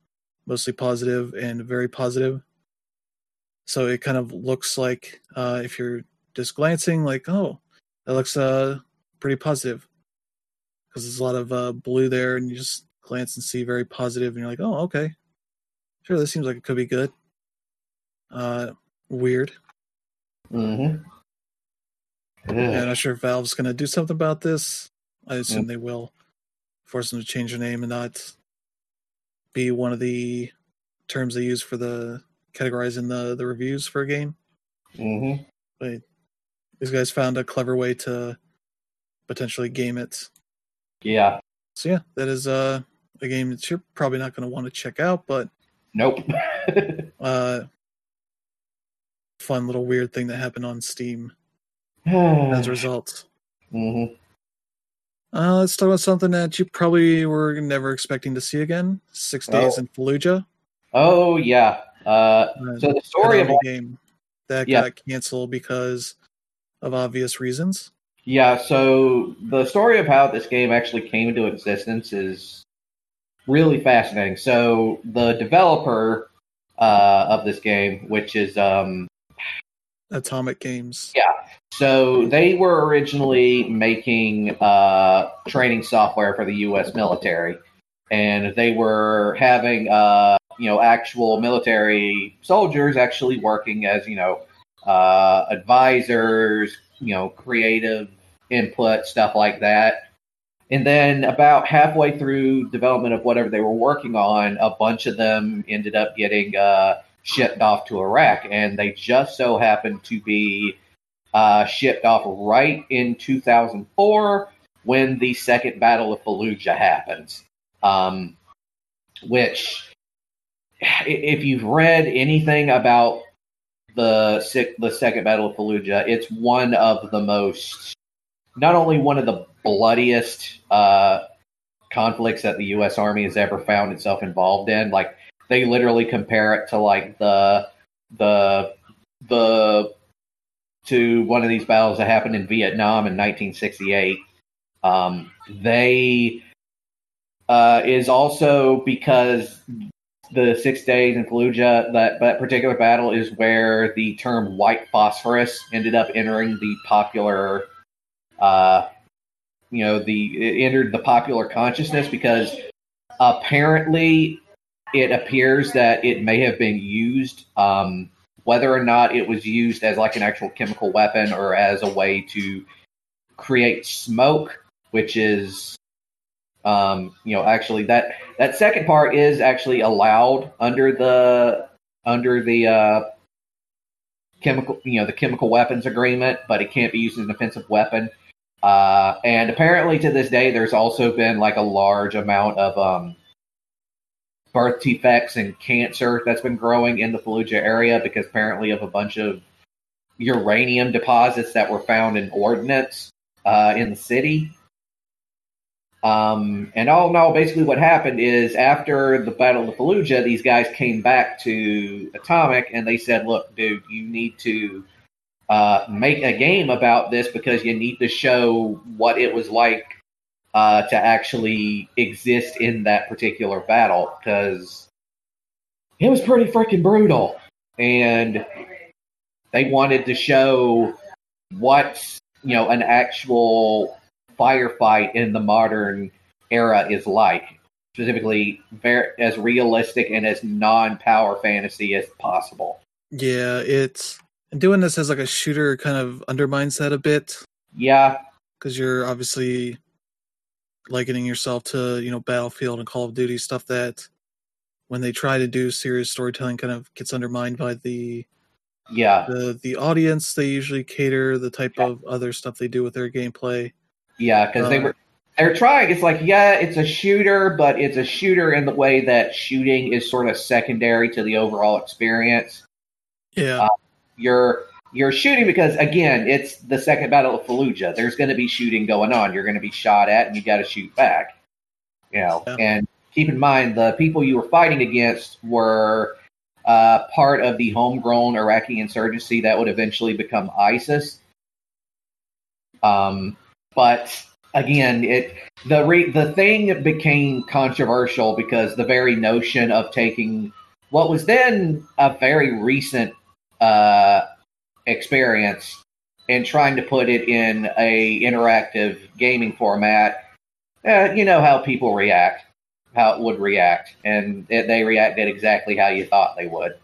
mostly positive, and very positive. So it kind of looks like uh, if you're just glancing, like, oh, that looks uh, pretty positive because there's a lot of uh, blue there, and you just glance and see very positive, and you're like, oh, okay, sure, this seems like it could be good. Uh, weird. Mm-hmm. Yeah. I'm not sure if Valve's going to do something about this. I assume they will force them to change their name and not be one of the terms they use for the categorizing the the reviews for a game. Mm-hmm. But these guys found a clever way to potentially game it. Yeah. So yeah, that is uh a game that you're probably not going to want to check out, but nope. uh, fun little weird thing that happened on Steam as a result. Mm-hmm. Uh, let's talk about something that you probably were never expecting to see again: Six Days oh. in Fallujah. Oh yeah. Uh, so the story of game that yeah. got canceled because of obvious reasons. Yeah. So the story of how this game actually came into existence is really fascinating. So the developer uh, of this game, which is um, Atomic Games. Yeah. So they were originally making uh, training software for the U.S. military, and they were having uh, you know actual military soldiers actually working as you know uh, advisors, you know, creative input stuff like that. And then about halfway through development of whatever they were working on, a bunch of them ended up getting uh, shipped off to Iraq, and they just so happened to be uh, shipped off right in 2004 when the second Battle of Fallujah happens. Um, which, if you've read anything about the the second Battle of Fallujah, it's one of the most, not only one of the bloodiest uh, conflicts that the U.S. Army has ever found itself involved in. Like they literally compare it to like the the the to one of these battles that happened in Vietnam in 1968. Um, they uh, is also because the six days in Fallujah, that, that particular battle is where the term white phosphorus ended up entering the popular, uh, you know, the entered the popular consciousness because apparently it appears that it may have been used. Um, whether or not it was used as like an actual chemical weapon or as a way to create smoke, which is um, you know actually that that second part is actually allowed under the under the uh, chemical you know the chemical weapons agreement, but it can't be used as an offensive weapon. Uh, and apparently to this day, there's also been like a large amount of um, birth defects and cancer that's been growing in the Fallujah area because apparently of a bunch of uranium deposits that were found in ordnance uh, in the city. Um, and all in all, basically what happened is after the Battle of Fallujah, these guys came back to Atomic and they said, look, dude, you need to uh, make a game about this because you need to show what it was like uh, to actually exist in that particular battle because it was pretty freaking brutal. And they wanted to show what, you know, an actual firefight in the modern era is like. Specifically, very, as realistic and as non power fantasy as possible. Yeah, it's doing this as like a shooter kind of undermines that a bit. Yeah, because you're obviously likening yourself to you know Battlefield and Call of Duty stuff that when they try to do serious storytelling kind of gets undermined by the yeah the the audience they usually cater the type yeah. of other stuff they do with their gameplay yeah because uh, they were they're trying it's like yeah it's a shooter but it's a shooter in the way that shooting is sort of secondary to the overall experience yeah uh, you're you're shooting because again, it's the second battle of Fallujah. There's going to be shooting going on. You're going to be shot at, and you got to shoot back. You know, yeah. and keep in mind the people you were fighting against were uh, part of the homegrown Iraqi insurgency that would eventually become ISIS. Um, but again, it the re, the thing became controversial because the very notion of taking what was then a very recent uh, experience and trying to put it in a interactive gaming format, uh, you know how people react, how it would react, and it, they reacted exactly how you thought they would.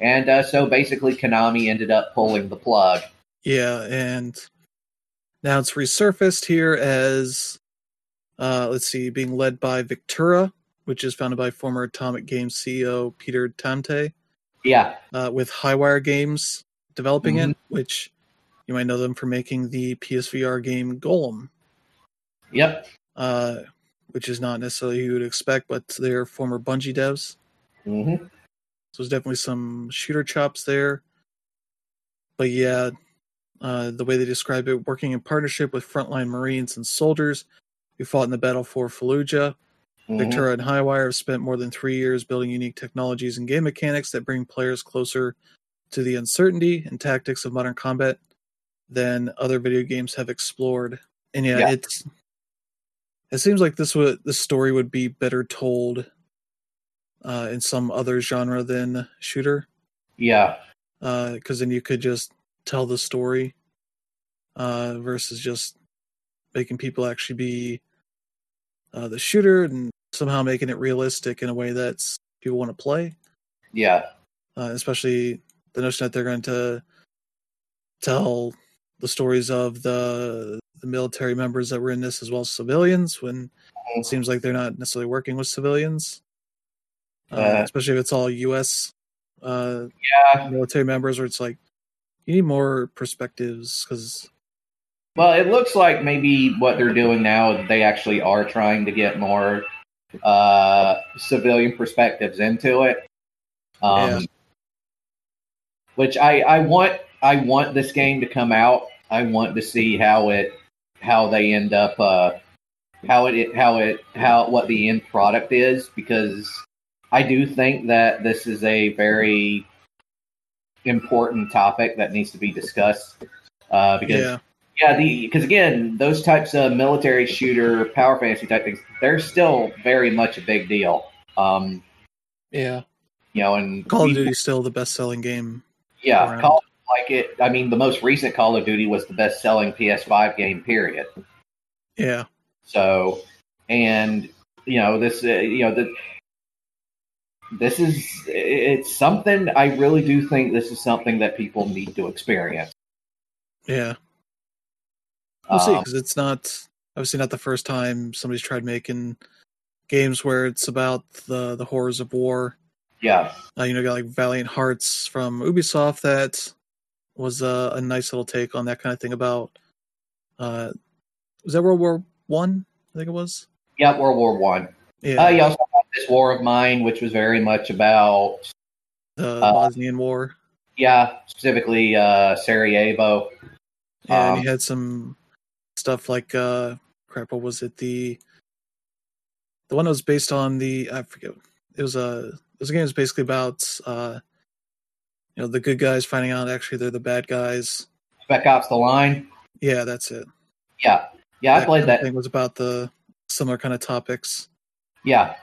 And uh, so basically, Konami ended up pulling the plug. Yeah, and now it's resurfaced here as, uh, let's see, being led by Victura, which is founded by former Atomic Games CEO Peter Tamte. Yeah. Uh, with Highwire Games developing mm-hmm. it, which you might know them for making the PSVR game Golem. Yep. Uh, which is not necessarily who you would expect, but they're former Bungie devs. Mm-hmm. So there's definitely some shooter chops there. But yeah, uh, the way they describe it, working in partnership with frontline Marines and soldiers who fought in the battle for Fallujah. Mm-hmm. Victura and Highwire have spent more than three years building unique technologies and game mechanics that bring players closer to the uncertainty and tactics of modern combat than other video games have explored. And yeah, yeah. it's it seems like this would the story would be better told uh, in some other genre than shooter, Yeah, because then you could just tell the story uh, versus just making people actually be uh, the shooter and somehow making it realistic in a way that's people want to play. yeah, uh, especially the notion that they're going to tell the stories of the the military members that were in this as well as civilians when it seems like they're not necessarily working with civilians uh, Uh, especially if it's all us uh, yeah. military members where it's like you need more perspectives because Well, it looks like maybe what they're doing now, they actually are trying to get more uh, civilian perspectives into it. Um, Yeah. Which I, I want I want this game to come out. I want to see how it how they end up uh, how it how it how what the end product is because I do think that this is a very important topic that needs to be discussed uh, because yeah yeah, the because again, those types of military shooter, power fantasy type things, they're still very much a big deal. Um, yeah you know, and call of duty is still the best selling game yeah. Call like it. I mean, the most recent Call of Duty was the best selling PS5 game. Period. yeah So, and you know, this, uh, you know, the, this is it's something. I really do think this is something that people need to experience. yeah we'll see Um, because it's not obviously not the first time somebody's tried making games where it's about the the horrors of war yeah, Uh, you know, got like Valiant Hearts from Ubisoft that was a, a nice little take on that kind of thing about. Uh, was that World War One? I? think it was. yeah. World War One. Yeah, Uh, you also have this War of Mine, which was very much about the uh, Bosnian War. Yeah, specifically uh, Sarajevo. Yeah, um, and you had some stuff like uh, crap. What was it? The the one that was based on the I forget. It was a it was a game was basically about uh, you know the good guys finding out actually they're the bad guys. Spec Ops: The Line. Yeah, that's it. Yeah, yeah, I That played kind of that. thing was about the similar kind of topics. Yeah,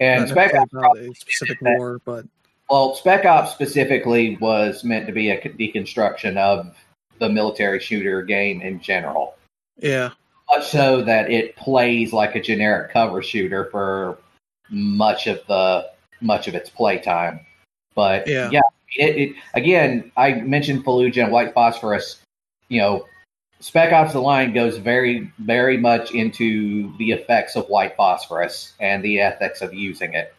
and Spec Ops. a specific war, but Well, Spec Ops specifically was meant to be a deconstruction of the military shooter game in general. yeah, Much so that it plays like a generic cover shooter for much of the much of its playtime. But Yeah. it, it again, I mentioned Fallujah and White Phosphorus. You know, Spec Ops: The Line goes very, very much into the effects of white phosphorus and the ethics of using it.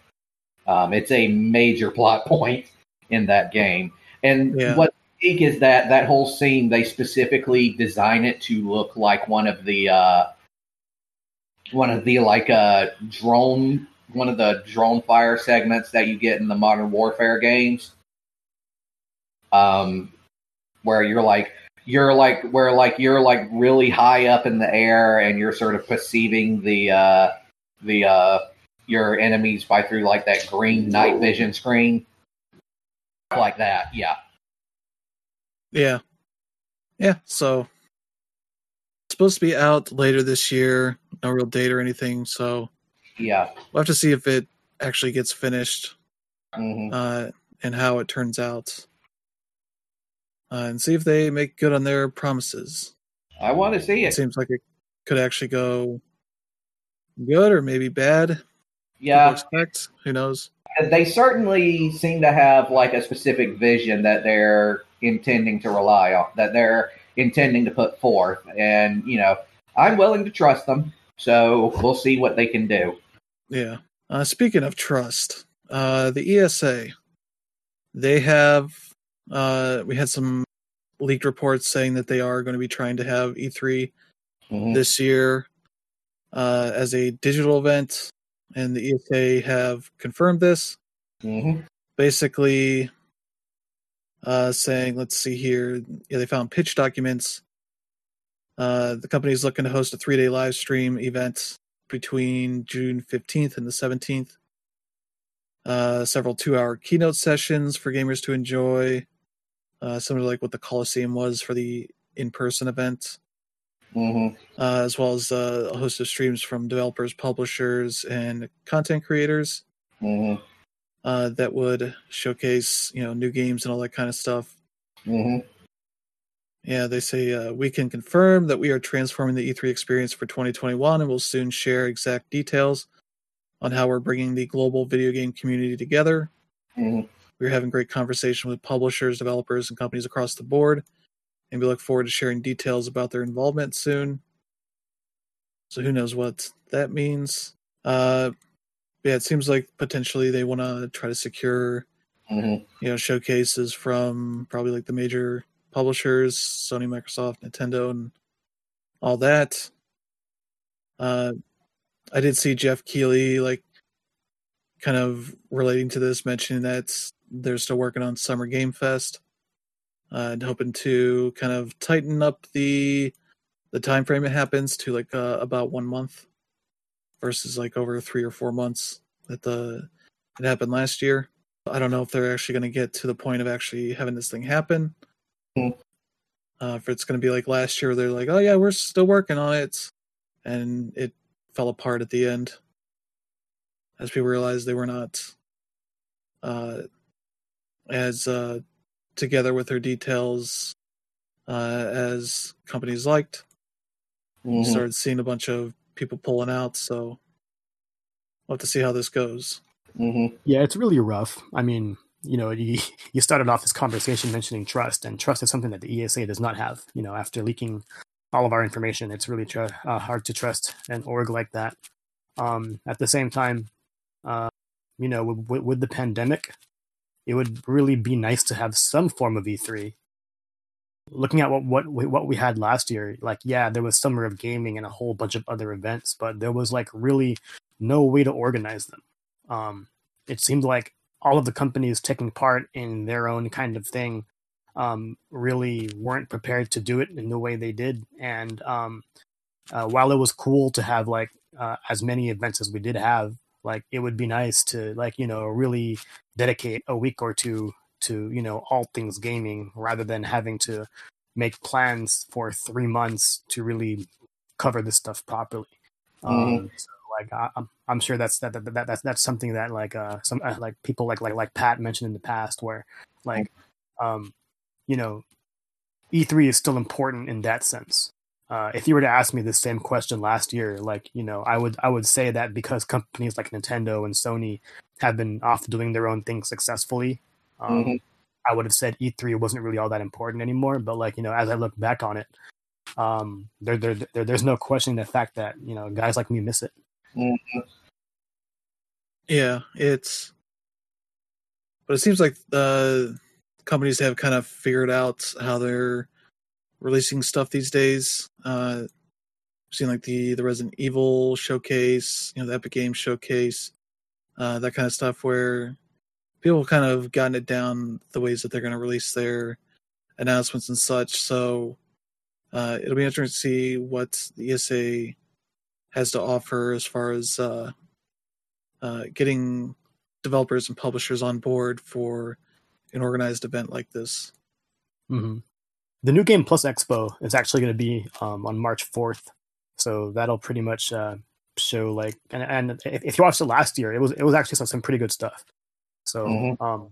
Um, it's a major plot point in that game, and Yeah. what's unique is that that whole scene they specifically design it to look like one of the uh, one of the like uh, drone one of the drone fire segments that you get in the modern warfare games um where you're like you're like where like you're like really high up in the air and you're sort of perceiving the uh the uh your enemies by through like that green night vision screen like that yeah yeah, yeah. So it's supposed to be out later this year. No real date or anything. So yeah we'll have to see if it actually gets finished hmm uh, and how it turns out, uh, and see if they make good on their promises. i want to see It it seems like it could actually go good or maybe bad. Yeah expect. Who knows? they certainly seem to have like a specific vision that they're intending to rely on that they're intending to put forth and you know i'm willing to trust them so we'll see what they can do Yeah. Uh, speaking of trust, uh, the ESA, they have, uh, we had some leaked reports saying that they are going to be trying to have E3 Mhm. this year uh, as a digital event, and the ESA have confirmed this. Mhm. Basically, uh, saying, let's see here, yeah, they found pitch documents. Uh, the company is looking to host a three day live stream event between June 15th and the 17th. Uh, several two hour keynote sessions for gamers to enjoy, uh, similar to like what the Coliseum was for the in person event, Mhm. uh, as well as uh, a host of streams from developers, publishers, and content creators. Mm-hmm. uh, that would showcase you know new games and all that kind of stuff. Mm-hmm. Yeah, they say uh, we can confirm that we are transforming the E3 experience for 2021 and we'll soon share exact details on how we're bringing the global video game community together. Mm-hmm. We're having great conversation with publishers, developers, and companies across the board, and we look forward to sharing details about their involvement soon. So who knows what that means? Uh, yeah, it seems like potentially they want to try to secure Mm-hmm. you know showcases from probably like the major publishers sony microsoft nintendo and all that uh i did see jeff keighley like kind of relating to this mentioning that they're still working on summer game fest uh, and hoping to kind of tighten up the the time frame it happens to like uh, about one month versus like over three or four months that the it happened last year I don't know if they're actually going to get to the point of actually having this thing happen. Hmm. Uh, if it's going to be like last year, they're like, "Oh yeah, we're still working on it," and it fell apart at the end as people realized they were not uh, as uh, together with their details uh, as companies liked. Mm-hmm. Started seeing a bunch of people pulling out, so we'll have to see how this goes. Mm-hmm. Yeah, it's really rough. I mean, you know, you, you started off this conversation mentioning trust, and trust is something that the ESA does not have. You know, after leaking all of our information, it's really tr- uh, hard to trust an org like that. Um, at the same time, uh, you know, with, with the pandemic, it would really be nice to have some form of E3. Looking at what what we, what we had last year, like yeah, there was Summer of Gaming and a whole bunch of other events, but there was like really no way to organize them. Um, it seemed like all of the companies taking part in their own kind of thing um, really weren't prepared to do it in the way they did. And um, uh, while it was cool to have like uh, as many events as we did have, like it would be nice to like you know really dedicate a week or two to you know all things gaming rather than having to make plans for three months to really cover this stuff properly. Mhm. Um, so like I, I'm, I'm sure that's that, that, that that's that's something that like uh some uh, like people like like like Pat mentioned in the past where like um you know E3 is still important in that sense. Uh, if you were to ask me the same question last year, like you know, I would I would say that because companies like Nintendo and Sony have been off doing their own thing successfully, um, Mhm. I would have said E3 wasn't really all that important anymore. But like you know, as I look back on it, um, there, there, there there's no questioning the fact that you know guys like me miss it. Yeah, it's. But it seems like uh, companies have kind of figured out how they're releasing stuff these days. Uh, seen like the the Resident Evil showcase, you know, the Epic Games showcase, uh, that kind of stuff, where people kind of gotten it down the ways that they're going to release their announcements and such. So uh, it'll be interesting to see what the ESA has to offer as far as uh, uh, getting developers and publishers on board for an organized event like this. hmm The New Game Plus Expo is actually going to be um, on March 4th, so that'll pretty much uh, show like and, and if, if you watched it last year, it was it was actually some, some pretty good stuff. So Mhm. um,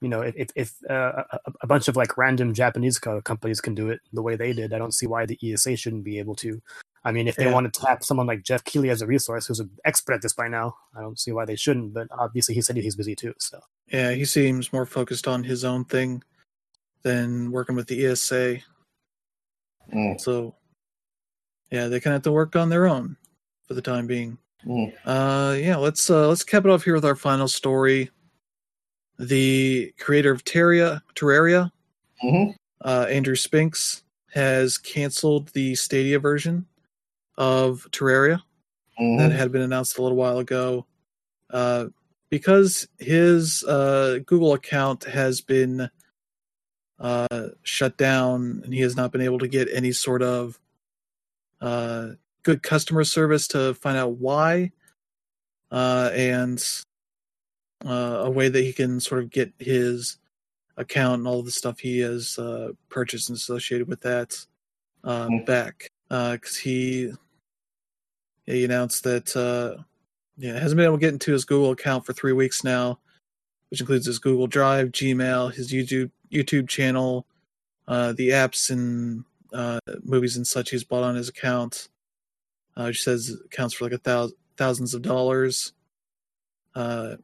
you know, if if, if uh, a, a bunch of like random Japanese co- companies can do it the way they did, I don't see why the ESA shouldn't be able to. I mean, if they Yeah. want to tap someone like Jeff Keighley as a resource, who's an expert at this by now, I don't see why they shouldn't. But obviously, he said he's busy too. So Yeah, he seems more focused on his own thing than working with the ESA. Mm. So, yeah, they kind of have to work on their own for the time being. Mm. Uh, yeah, let's uh, let's cap it off here with our final story. The creator of Terraria, Terraria, Mhm. uh, Andrew Spinks, has canceled the Stadia version of Terraria Mhm. that had been announced a little while ago, uh, because his uh, Google account has been uh, shut down, and he has not been able to get any sort of uh, good customer service to find out why, uh, and uh, a way that he can sort of get his account and all the stuff he has uh, purchased and associated with that uh, Mhm. back, because he he announced that uh, yeah, hasn't been able to get into his Google account for three weeks now, which includes his Google Drive, Gmail, his YouTube YouTube channel, uh, the apps and uh, movies and such he's bought on his account, uh, which says accounts for like a thousand thousands of dollars. Uh,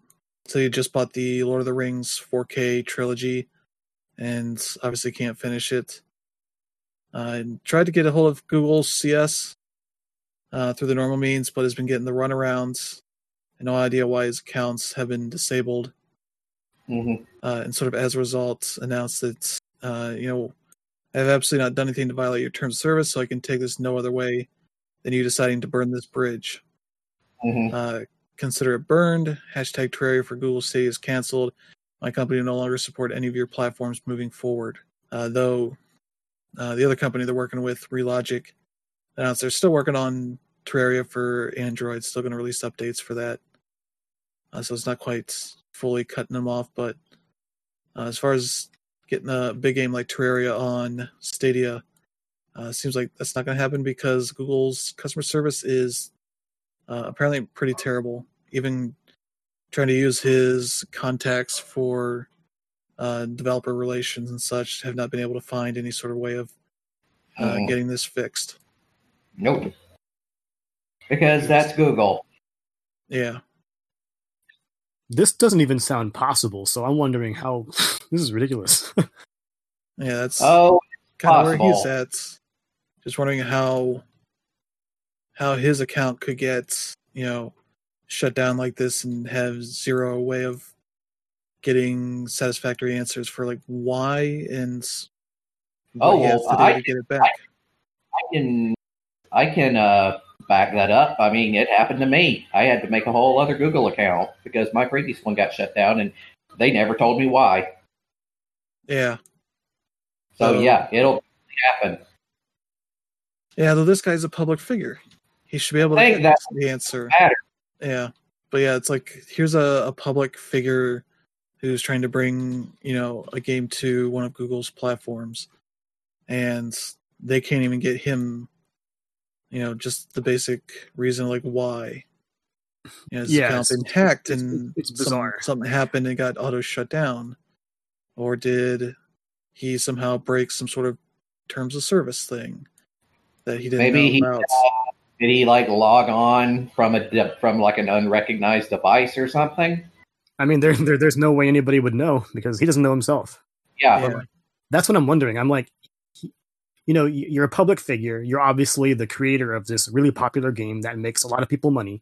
so he just bought the Lord of the Rings 4K trilogy, and obviously can't finish it. Uh, and tried to get a hold of Google CS uh, through the normal means, but has been getting the runarounds. And no idea why his accounts have been disabled. Mm-hmm. Uh, and sort of as a result, announced that uh, you know I've absolutely not done anything to violate your terms of service, so I can take this no other way than you deciding to burn this bridge. Mm-hmm. Uh, consider it burned. Hashtag Terraria for Google Stadia is canceled. My company will no longer support any of your platforms moving forward. Uh, though uh, the other company they're working with, Relogic, announced they're still working on Terraria for Android, still going to release updates for that. Uh, so it's not quite fully cutting them off, but uh, as far as getting a big game like Terraria on Stadia, uh, seems like that's not going to happen because Google's customer service is uh, apparently pretty terrible. Even trying to use his contacts for uh, developer relations and such have not been able to find any sort of way of uh, Mhm. getting this fixed. Nope. Because that's Google. Yeah, This doesn't even sound possible, so I'm wondering how this is ridiculous. yeah, that's Oh, kind of where he's possible. at. Just wondering how how his account could get you know shut down like this and have zero way of getting satisfactory answers for like why and what Oh, he has well, to do I- to get it back. I can I can uh, back that up. I mean, it happened to me. I had to make a whole other Google account because my previous one got shut down, and they never told me why. yeah, So So- yeah, it'll happen. yeah. Though this guy's a public figure, he should be able to get the answer. matter. Yeah, but yeah, it's like here's a, a public figure who's trying to bring you know a game to one of Google's platforms, and they can't even get him, you know, just the basic reason like why. You know, his Yeah, account it's- been hacked it's- and it's some- bizarre. something happened and got auto shut down, or did he somehow break some sort of terms of service thing that he didn't Maybe know he, about? Did he like log on from a from like an unrecognized device or something? I mean, there, there there's no way anybody would know because he doesn't know himself. Yeah. Yeah. That's what I'm wondering. I'm like, he- you know, you're a public figure. You're obviously the creator of this really popular game that makes a lot of people money,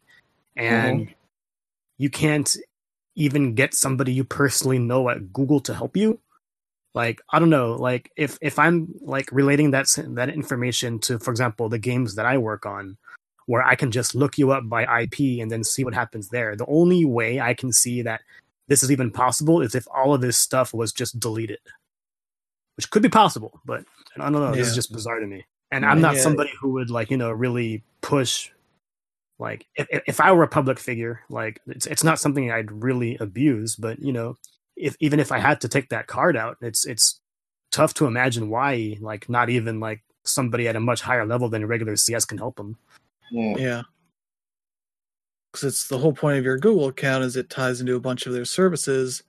mm-hmm. and you can't even get somebody you personally know at Google to help you. Like, I don't know. Like, if if I'm like relating that that information to, for example, the games that I work on, where I can just look you up by IP and then see what happens there. The only way I can see that this is even possible is if all of this stuff was just deleted, which could be possible, but I don't know. This is just bizarre to me. And I'm not Yeah. somebody who would like you know really push. Like if if- if I were a public figure, like it's it's not something I'd really abuse, but you know, if even if I had to take that card out, it's it's tough to imagine why like not even like somebody at a much higher level than a regular CS can help them. Yeah. Because it's the whole point of your Google account is it ties into a bunch of their services.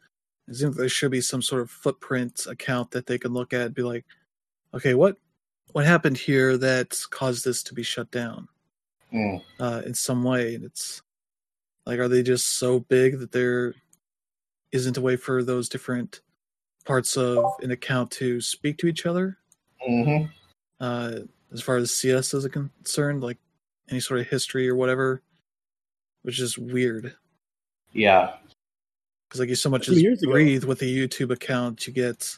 It seems there should be some sort of footprint account that they can look at and be like, okay, what what happened here that caused this to be shut down Mm. uh, in some way? And it's like, are they just so big that there isn't a way for those different parts of an account to speak to each other? Mhm. uh, as far as CS is concerned, like any sort of history or whatever, which is weird Yeah. Because like you so much as ago- breathe with a YouTube account, you get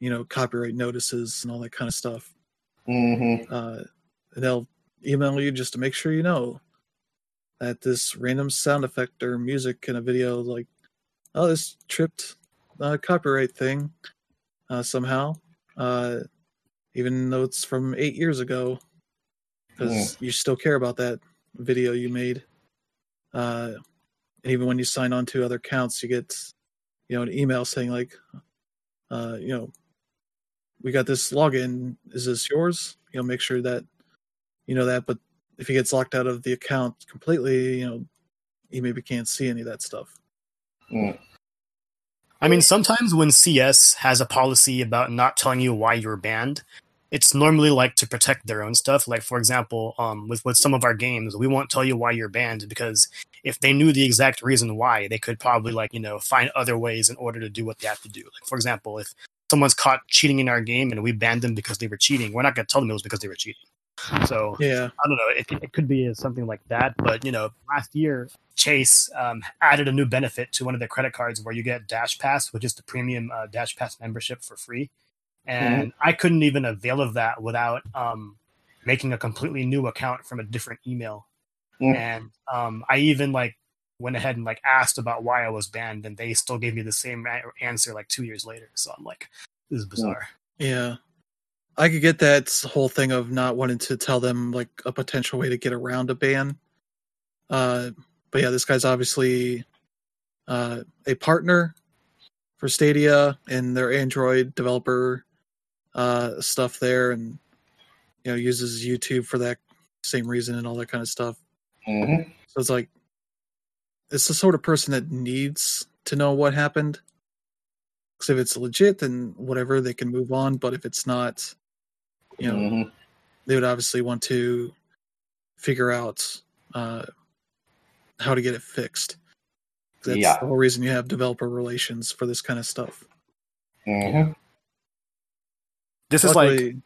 you know copyright notices and all that kind of stuff. hmm Uh, and they'll email you just to make sure you know that this random sound effect or music in a video, like oh, this tripped uh, copyright thing uh, somehow, uh, even though it's from eight years ago, because you still care about that video you made. And even when you sign on to other accounts, you get you know an email saying like, uh, you know, we got this login. Is this yours? You know, make sure that you know that. But if he gets locked out of the account completely, you know, he maybe can't see any of that stuff. Mm. I mean, sometimes when CS has a policy about not telling you why you're banned, it's normally like to protect their own stuff. Like for example, um, with with some of our games, we won't tell you why you're banned because if they knew the exact reason why, they could probably like you know find other ways in order to do what they have to do. Like for example, if someone's caught cheating in our game and we banned them because they were cheating, we're not going to tell them it was because they were cheating. So Yeah, I don't know. It, it could be something like that. But you know, last year Chase um, added a new benefit to one of their credit cards where you get Dash Pass, which is the premium uh, Dash Pass membership for free. And I couldn't even avail of that without um, making a completely new account from a different email. Mm. And um, I even like went ahead and like asked about why I was banned, and they still gave me the same a- answer like two years later. So I'm like, this is bizarre. yeah. I could get that whole thing of not wanting to tell them like a potential way to get around a ban. Uh, but yeah, this guy's obviously uh, a partner for Stadia and their Android developer uh, stuff there, and you know uses YouTube for that same reason and all that kind of stuff. Mhm. So it's like it's the sort of person that needs to know what happened. Because if it's legit, then whatever they can move on. But if it's not, you know, Mhm. they would obviously want to figure out uh, how to get it fixed. That's Yeah. the whole reason you have developer relations for this kind of stuff. Mhm. This is like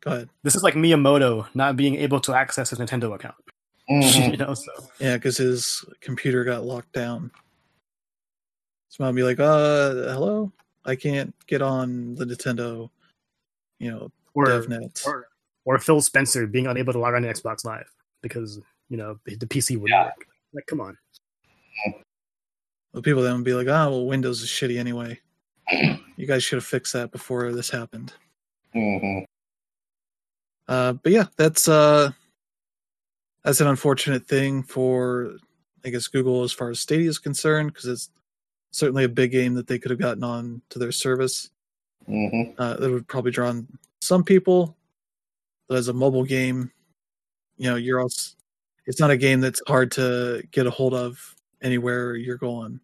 go ahead. this is like Miyamoto not being able to access his Nintendo account. Mhm. you know, so Yeah, because his computer got locked down. So I'll be like, uh, hello? I can't get on the Nintendo, you know, or, DevNet. or or Phil Spencer being unable to log on to Xbox Live because you know the PC wouldn't Yeah. work. Like, come on. But people then would be like, ah, well, Windows is shitty anyway. You guys should have fixed that before this happened. Mhm. Uh, but yeah, that's uh, that's an unfortunate thing for, I guess, Google as far as Stadia is concerned, because it's certainly a big game that they could have gotten on to their service. Mhm. Uh, that would probably draw in some people. But as a mobile game, you know, you're also, it's not a game that's hard to get a hold of anywhere you're going,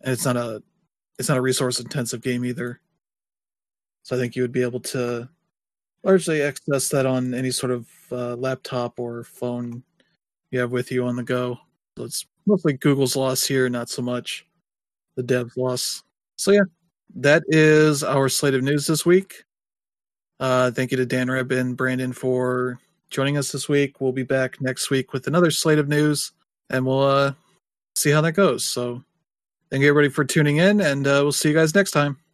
and it's not a, it's not a resource intensive game either. So I think you would be able to largely access that on any sort of uh, laptop or phone you have with you on the go. So it's mostly Google's loss here, not so much the dev's loss. So yeah, that is our slate of news this week. Uh, thank you to Dan Reb and Brandon for joining us this week. We'll be back next week with another slate of news, and we'll uh, see how that goes. So, thank you everybody for tuning in, and uh, we'll see you guys next time.